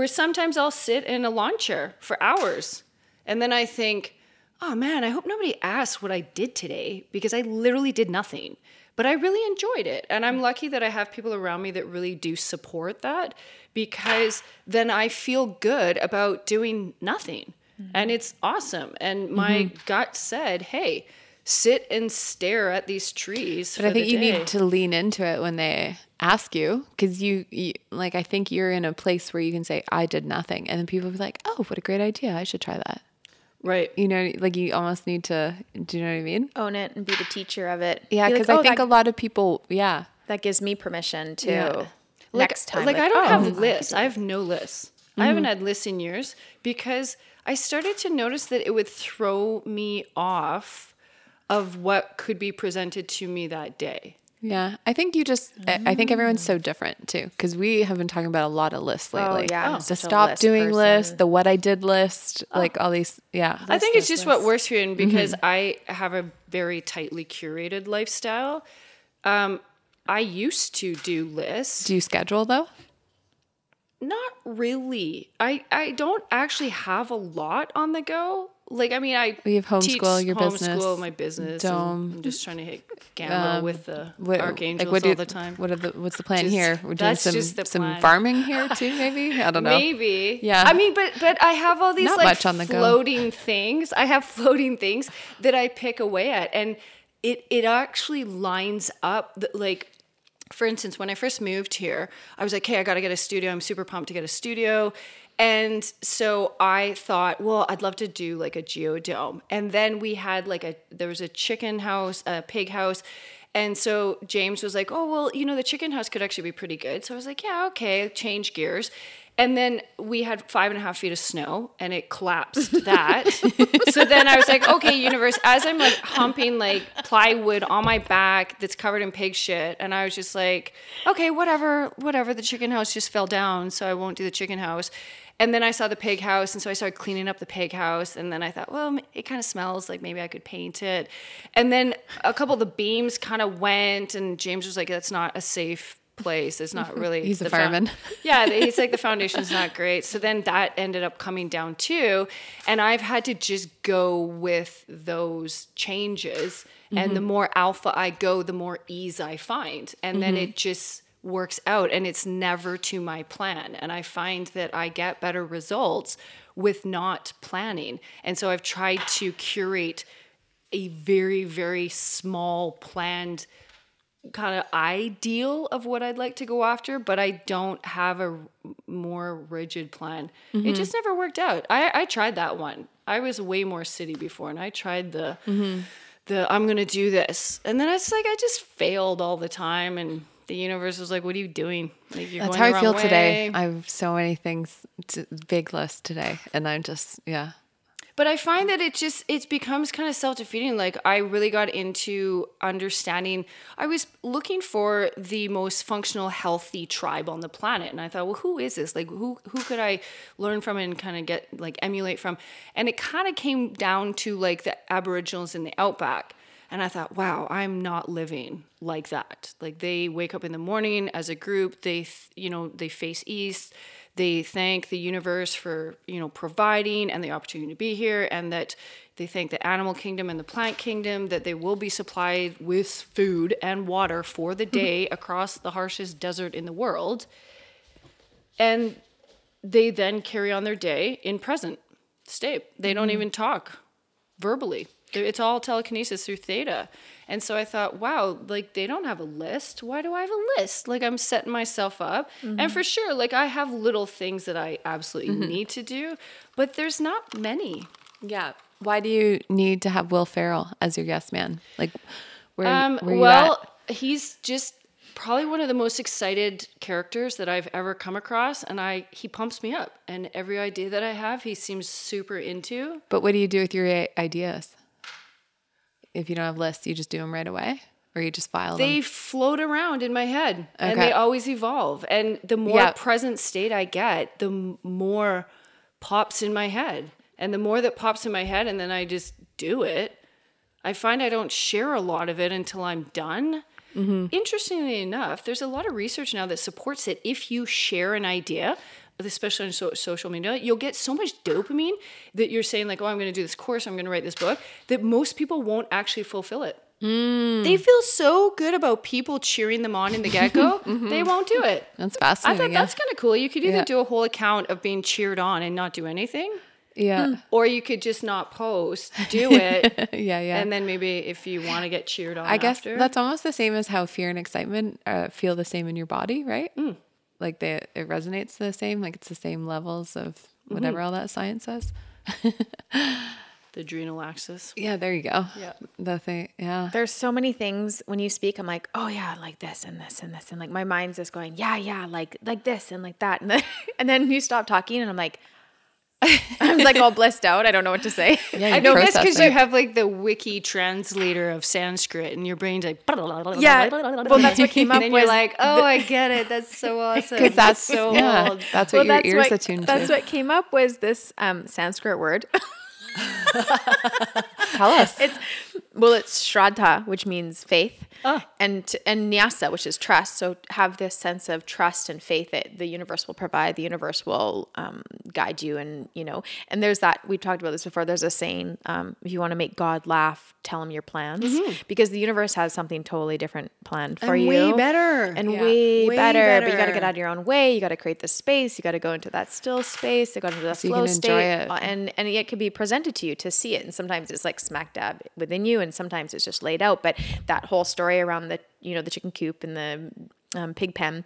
where sometimes I'll sit in a lawn chair for hours and then I think, oh man, I hope nobody asks what I did today because I literally did nothing. But I really enjoyed it. And I'm lucky that I have people around me that really do support that because then I feel good about doing nothing. Mm-hmm. And it's awesome. And my mm-hmm. gut said, hey, sit and stare at these trees. But I think you need to lean into it when they ask you because you, you, like I think you're in a place where you can say I did nothing, and then people be like, "Oh, what a great idea! I should try that." Right. You know, like you almost need to. Do you know what I mean? Own it and be the teacher of it. Yeah, because like, oh, I think that, a lot of people. Yeah, that gives me permission to. Yeah. Next like, time, like, like I don't oh, have lists. I have no lists. Mm-hmm. I haven't had lists in years because I started to notice that it would throw me off of what could be presented to me that day. Yeah, I think you just. I think everyone's so different too, because we have been talking about a lot of lists oh, lately. Oh yeah, oh, the stop doing person. list, the what I did list, oh. like all these. Yeah, I think it's just what works for you, and because mm-hmm. I have a very tightly curated lifestyle, um, I used to do lists. Do you schedule though? Not really. I I don't actually have a lot on the go like I mean, I we have homeschool your homeschool business, my business. Dome. I'm just trying to hit gamma um, with the what, archangels like what do, all the time. What are the what's the plan just, here? We're doing some some farming here [LAUGHS] too, maybe. I don't know. Maybe. Yeah. I mean, but but I have all these Not like the floating go. things. I have [LAUGHS] floating things that I pick away at, and it it actually lines up. The, like for instance, when I first moved here, I was like, "Hey, I got to get a studio. I'm super pumped to get a studio." And so I thought, well, I'd love to do like a geodome. And then we had like a there was a chicken house, a pig house. And so James was like, oh, well, you know, the chicken house could actually be pretty good. So I was like, yeah, okay, change gears. And then we had five and a half feet of snow and it collapsed [LAUGHS] that. so then I was like, okay, universe, as I'm like humping like plywood on my back that's covered in pig shit. And I was just like, okay, whatever, whatever. The chicken house just fell down. So I won't do the chicken house. And then I saw the pig house, and so I started cleaning up the pig house. And then I thought, well, it kind of smells like maybe I could paint it. And then a couple of the beams kind of went, and James was like, that's not a safe place. It's not [LAUGHS] really. he's a fireman. Fo- [LAUGHS] yeah, he's like the [LAUGHS] foundation's not great. So then that ended up coming down too, and I've had to just go with those changes. Mm-hmm. And the more alpha I go, the more ease I find, and mm-hmm. then it just works out and it's never to my plan. And I find that I get better results with not planning. And so I've tried to curate a very, very small planned kind of ideal of what I'd like to go after, but I don't have a more rigid plan. Mm-hmm. It just never worked out. I, I tried that one. I was way more city before and I tried the mm-hmm. the I'm gonna do this. And then it's like I just failed all the time and the universe was like, "What are you doing?" Like, That's how I feel way. today. I have so many things, to, big list today, and I'm just yeah. But I find that it just it becomes kind of self defeating. Like I really got into understanding. I was looking for the most functional, healthy tribe on the planet, and I thought, well, who is this? Like who who could I learn from and kind of get like emulate from? And it kind of came down to like the Aboriginals in the outback and I thought, wow, I'm not living like that. Like they wake up in the morning as a group, they, you know, they face east, they thank the universe for, you know, providing and the opportunity to be here, and that they thank the animal kingdom and the plant kingdom that they will be supplied with food and water for the day across the harshest desert in the world. And they then carry on their day in present state. They don't mm-hmm. even talk verbally. It's all telekinesis through theta. And so I thought, wow, like they don't have a list. Why do I have a list? Like I'm setting myself up. Mm-hmm. And for sure, like I have little things that I absolutely mm-hmm. need to do, but there's not many. Yeah. Why do you need to have Will Ferrell as your guest man? Like, where, um, where well, at? he's just probably one of the most excited characters that I've ever come across, and I he pumps me up. And every idea that I have, he seems super into. But what do you do with your ideas? If you don't have lists, you just do them right away, or you just file They them. They float around in my head, and they always evolve. And the more Yeah. present state I get, the more pops in my head, and the more that pops in my head, and then I just do it. I find I don't share a lot of it until I'm done. Mm-hmm. Interestingly enough, there's a lot of research now that supports it. If you share an idea, especially on so- social media, you'll get so much dopamine that you're saying like, "Oh, I'm going to do this course, I'm going to write this book," that most people won't actually fulfill it. Mm. They feel so good about people cheering them on in the get go, [LAUGHS] they won't do it. That's fascinating. I thought that's kind of cool. You could either Yeah. do a whole account of being cheered on and not do anything, yeah, yeah, [GASPS] or you could just not post, [LAUGHS] do it, [LAUGHS] yeah, yeah. and then maybe if you want to get cheered on, I guess after, that's almost the same as how fear and excitement uh, feel the same in your body, right? Mm. Like they, it resonates the same. Like it's the same levels of Mm-hmm. whatever all that science says. the adrenal axis. Yeah, there you go. Yeah. the thing. Yeah, There's so many things when you speak. I'm like, oh yeah, like this and this and this, and like my mind's just going, yeah, yeah, like like this and like that, and then [LAUGHS] and then you stop talking, and I'm like, I'm like all blissed out. I don't know what to say. yeah. I know that's because you have like the wiki translator of Sanskrit, and your brain's like, Yeah. Well, that's what [LAUGHS] came up And then you're like, oh, I get it. That's so [LAUGHS] awesome. because that's so yeah, old. that's what well, your that's ears what attuned that's to. That's what came up was this um, Sanskrit word. [LAUGHS] Tell us. It's well, it's Shraddha, which means faith, Oh. and and Nyasa, which is trust. So have this sense of trust and faith that the universe will provide, the universe will um, guide you, and you know. And there's that we talked about this before. There's a saying: um, if you want to make God laugh, tell him your plans, because the universe has something totally different planned for Mm-hmm. And you, way better. and Yeah. way, Way better, But you got to get out of your own way. You got to create the space. You got to go into that still space. You got into the So flow state, and and it can be presented to you to see it. And sometimes it's like smack dab within you, and sometimes it's just laid out. But that whole story around the you know the chicken coop and the um, pig pen.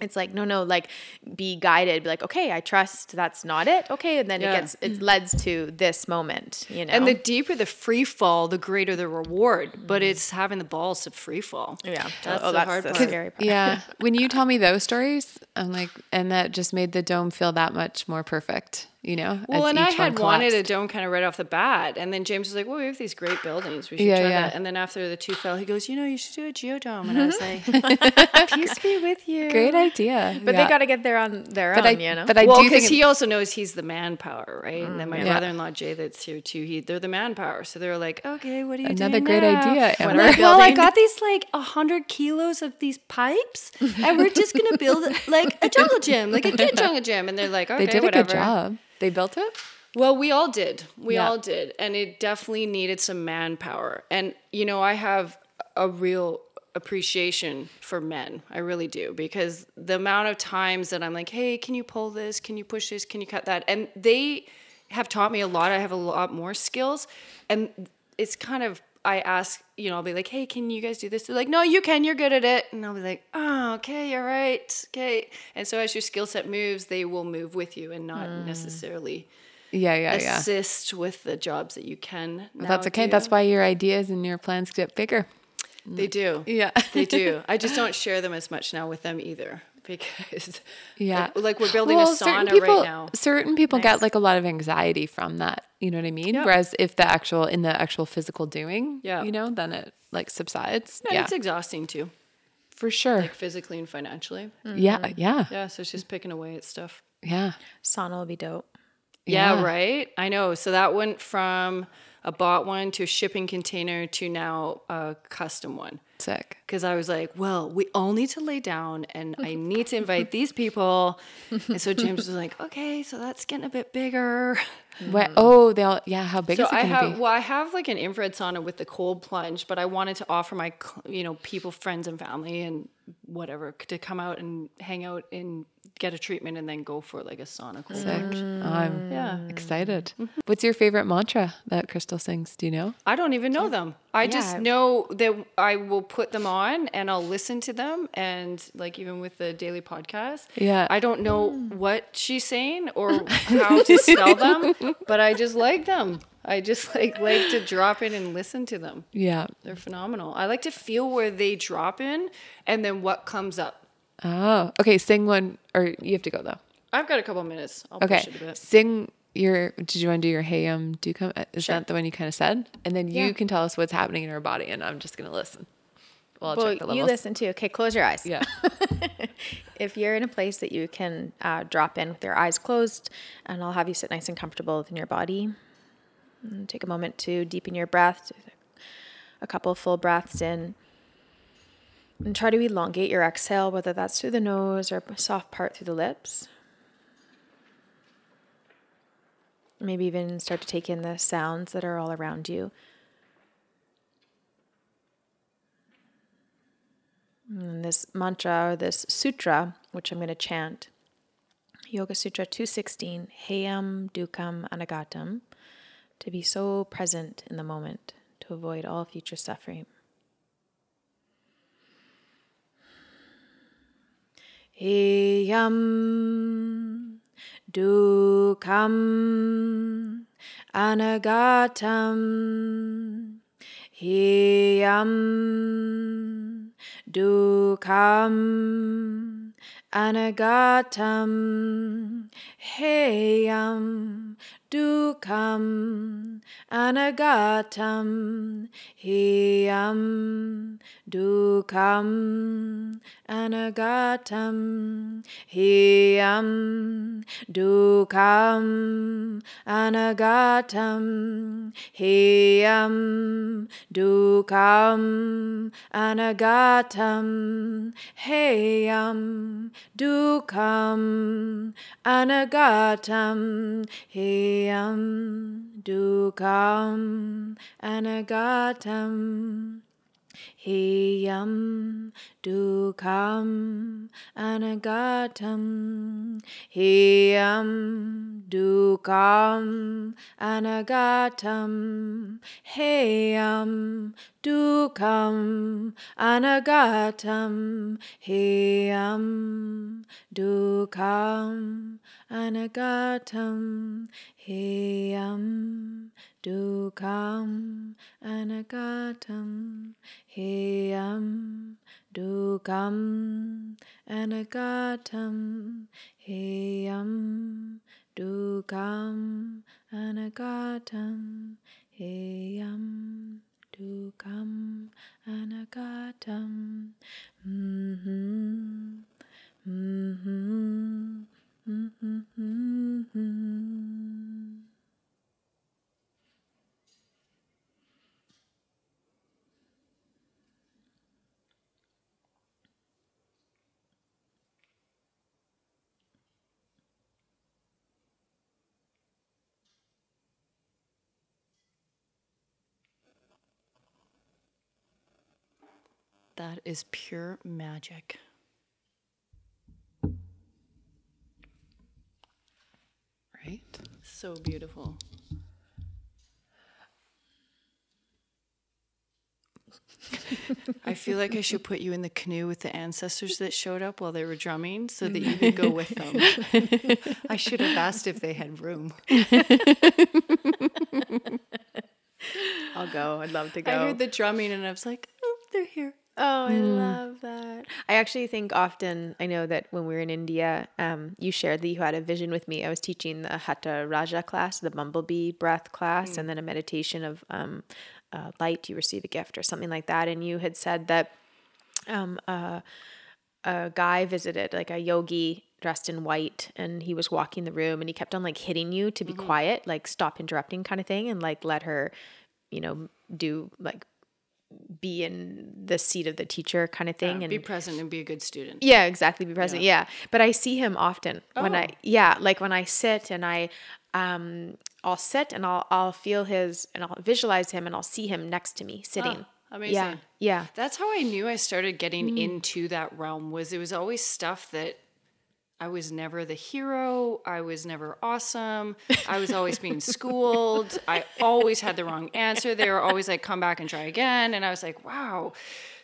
It's like no, no, like be guided. Be like, okay, I trust that's not it. Okay, and then Yeah. it gets it leads to this moment. You know, And the deeper the free fall, the greater the reward. But it's having the balls to free fall. yeah, That's oh, the that's hard the part. [LAUGHS] part. yeah, when you tell me those stories, I'm like, and that just made the dome feel that much more perfect. You know. Well, and I each one had wanted a dome kind of right off the bat. And then James was like, well, we have these great buildings. We should Yeah, try yeah. that. And then after the two fell, he goes, you know, you should do a geodome. And I was like, [LAUGHS] [LAUGHS] peace be with you. Great idea. But Yeah. they got to get there on their But own. I, you know, but I well, do because he also knows he's the manpower, right? And then my mm, Yeah. brother-in-law Jay, that's here too. He they're the manpower, so they're like, okay, what are you do?" Another doing great now? idea, I'm like, well, I got these like a hundred kilos of these pipes, and we're just gonna build like a jungle gym, like a kid [LAUGHS] jungle gym. And they're like, okay, they did whatever. a good job. They built it. Well, we all did. We Yeah. all did. And it definitely needed some manpower. And, you know, I have a real appreciation for men. I really do. Because the amount of times that I'm like, hey, can you pull this? Can you push this? Can you cut that? And they have taught me a lot. I have a lot more skills. And it's kind of, I ask, you know, I'll be like, hey, can you guys do this? They're like, no, you can. You're good at it. And I'll be like, oh, okay, you're right. Okay. And so as your skill set moves, they will move with you and not mm. necessarily Yeah, yeah, yeah. assist with the jobs that you can. But that's okay. do. That's why your ideas and your plans get bigger. they do. Yeah. they do. [LAUGHS] I just don't share them as much now with them either [LAUGHS] because Yeah. like, like we're building Well, a certain sauna people, right now. Certain people get like a lot of anxiety from that. You know what I mean? Yeah. Whereas if the actual in the actual physical doing, Yeah. you know, then it like subsides. And yeah, it's exhausting too, for sure. physically and financially. Yeah, mm-hmm. yeah, Yeah, so it's just picking away at stuff. yeah. sauna will be dope. Yeah, Yeah. right. I know. So that went from a bought one to a shipping container to now a custom one. Sick. because I was like, well, we all need to lay down and I need to invite these people. And so James was like, okay, so that's getting a bit bigger. What? Oh, they all. Yeah. How big So is it I gonna have, be? well, I have like an infrared sauna with the cold plunge, but I wanted to offer my, you know, people, friends and family and whatever to come out and hang out and get a treatment and then go for like a sauna cold Sick. plunge. Oh, I'm Yeah. excited. Mm-hmm. What's your favorite mantra that Crystal sings? Do you know? I don't even know them. I just know that I will put them on and I'll listen to them. And like even with the daily podcast, Yeah. I don't know what she's saying or [LAUGHS] how to spell them. but I just like them. I just like like to drop in and listen to them. Yeah. They're phenomenal. I like to feel where they drop in and then what comes up. Oh, okay. Sing one, or you have to go though. I've got a couple minutes. I'll Okay. push it a bit. Sing your. Did you want to do your Hey Um Do Come? Is that the one you kind of said? And then you Yeah. can tell us what's happening in our body, and I'm just gonna listen. Well, Well, you levels. listen too. Okay, close your eyes. Yeah. [LAUGHS] If you're in a place that you can uh, drop in with your eyes closed, and I'll have you sit nice and comfortable within your body. And take a moment to deepen your breath, a couple full breaths in. And try to elongate your exhale, whether that's through the nose or a soft part through the lips. Maybe even start to take in the sounds that are all around you. And this mantra or this sutra, which I'm going to chant, Yoga Sutra 216, Heyam Duhkham Anagatam, to be so present in the moment to avoid all future suffering. Heyam Duhkham Anagatam. Heyam duhkham anagatam Heyam um, Dukam Anagatam Heyam um, Dukam Anagatam Heyam um, Dukam Anagatam Heyam Dukam Anagatam Heyam Dukam Anagatam Heyam Duhkham Anagatam Heyam Duhkham Anagatam Heyam Duhkham Anagatam Heyam Duhkham Anagatam Heyam Duhkham Anagatam Heyam Duhkham Anagatam Heyam. Duhkham Anagatam Heyam. Duhkham Anagatam Heyam. Duhkham Anagatam Mhm Mhm Mhm Mhm That is pure magic. Right? So beautiful. I feel like I should put you in the canoe with the ancestors that showed up while they were drumming so that you could go with them. I should have asked if they had room. I'll go. I'd love to go. I heard the drumming and I was like, oh, they're here. Oh, I love that. I actually think often, I know that when we were in India, um, you shared that you had a vision with me. I was teaching the Hatha Raja class, the bumblebee breath class, and then a meditation of um, uh, light, you receive a gift or something like that. And you had said that um, uh, a guy visited, like a yogi dressed in white, and he was walking the room and he kept on like hitting you to be quiet, like stop interrupting kind of thing, and like let her, you know, do like be in the seat of the teacher kind of thing. and Be present and be a good student. yeah, exactly. Be present. Yeah. But I see him often when I, Oh. yeah, like when I sit and I, um, I'll sit and I'll, I'll feel his and I'll visualize him and I'll see him next to me sitting. Oh, amazing. Yeah. Yeah. That's how I knew I started getting into that realm was it was always stuff that I was never the hero, I was never awesome, I was always being [LAUGHS] schooled, I always had the wrong answer. They were always like come back and try again and I was like, wow,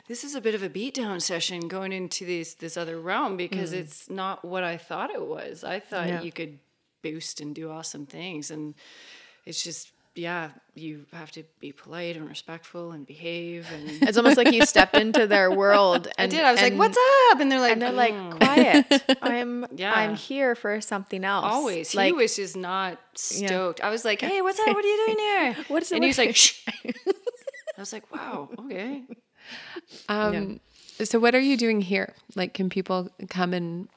this is a bit of a beatdown session going into this this other realm because mm. it's not what I thought it was. I thought Yeah. you could boost and do awesome things. And it's just yeah, you have to be polite and respectful and behave. And [LAUGHS] It's almost like you stepped into their world. I And, did. I was like, "What's up?" And they're like, And they're like, "Mm." quiet. [LAUGHS] I'm Yeah. I'm here for something else. Always. Like, he was just not stoked. I was like, hey, what's up? What are you doing here? [LAUGHS] What is it And he's like, shh. I was like, wow, okay. Um, So, what are you doing here? Like, can people come and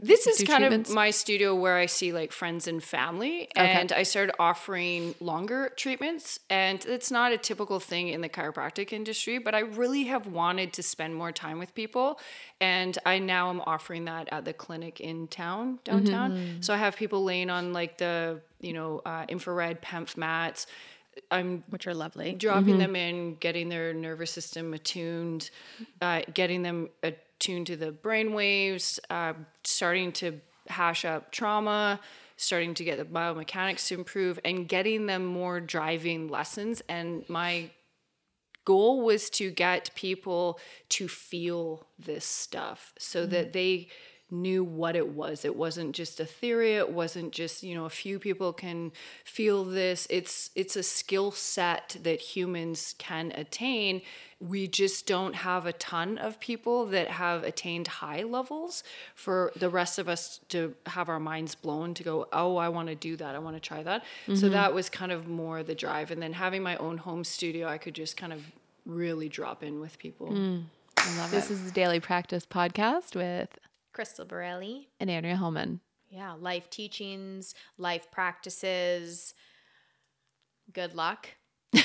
This is kind treatments? of my studio where I see like friends and family. And I started offering longer treatments. And it's not a typical thing in the chiropractic industry, but I really have wanted to spend more time with people. And I now am offering that at the clinic in town, downtown. So I have people laying on like the, you know, uh, infrared PEMF mats. I'm which are lovely. dropping them in, getting their nervous system attuned, uh, getting them attuned to the brain waves, uh, starting to hash up trauma, starting to get the biomechanics to improve, and getting them more driving lessons. And my goal was to get people to feel this stuff so that they knew what it was. It wasn't just a theory. It wasn't just you know a few people can feel this. It's it's a skill set that humans can attain. We just don't have a ton of people that have attained high levels for the rest of us to have our minds blown to go oh i want to do that. I want to try that. So mm-hmm. that was kind of more the drive. And then having my own home studio i could just kind of really drop in with people. Mm. I love this is the Daily Practice podcast with Crystal Borelli. and Andrea Hellman. Yeah, life teachings, life practices. Good luck. [LAUGHS]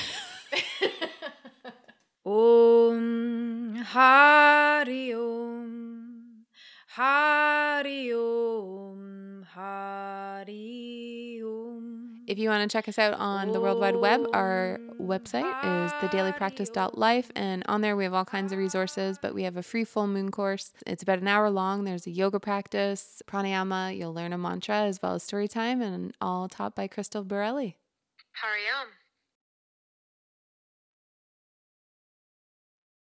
Om Hari Om Hari Om Hari Om. If you want to check us out on the World Wide Web, our website is thedailypractice.life. And on there, we have all kinds of resources, but we have a free full moon course. It's about an hour long. There's a yoga practice, pranayama. You'll learn a mantra as well as story time, and all taught by Crystal Borelli. Hariom.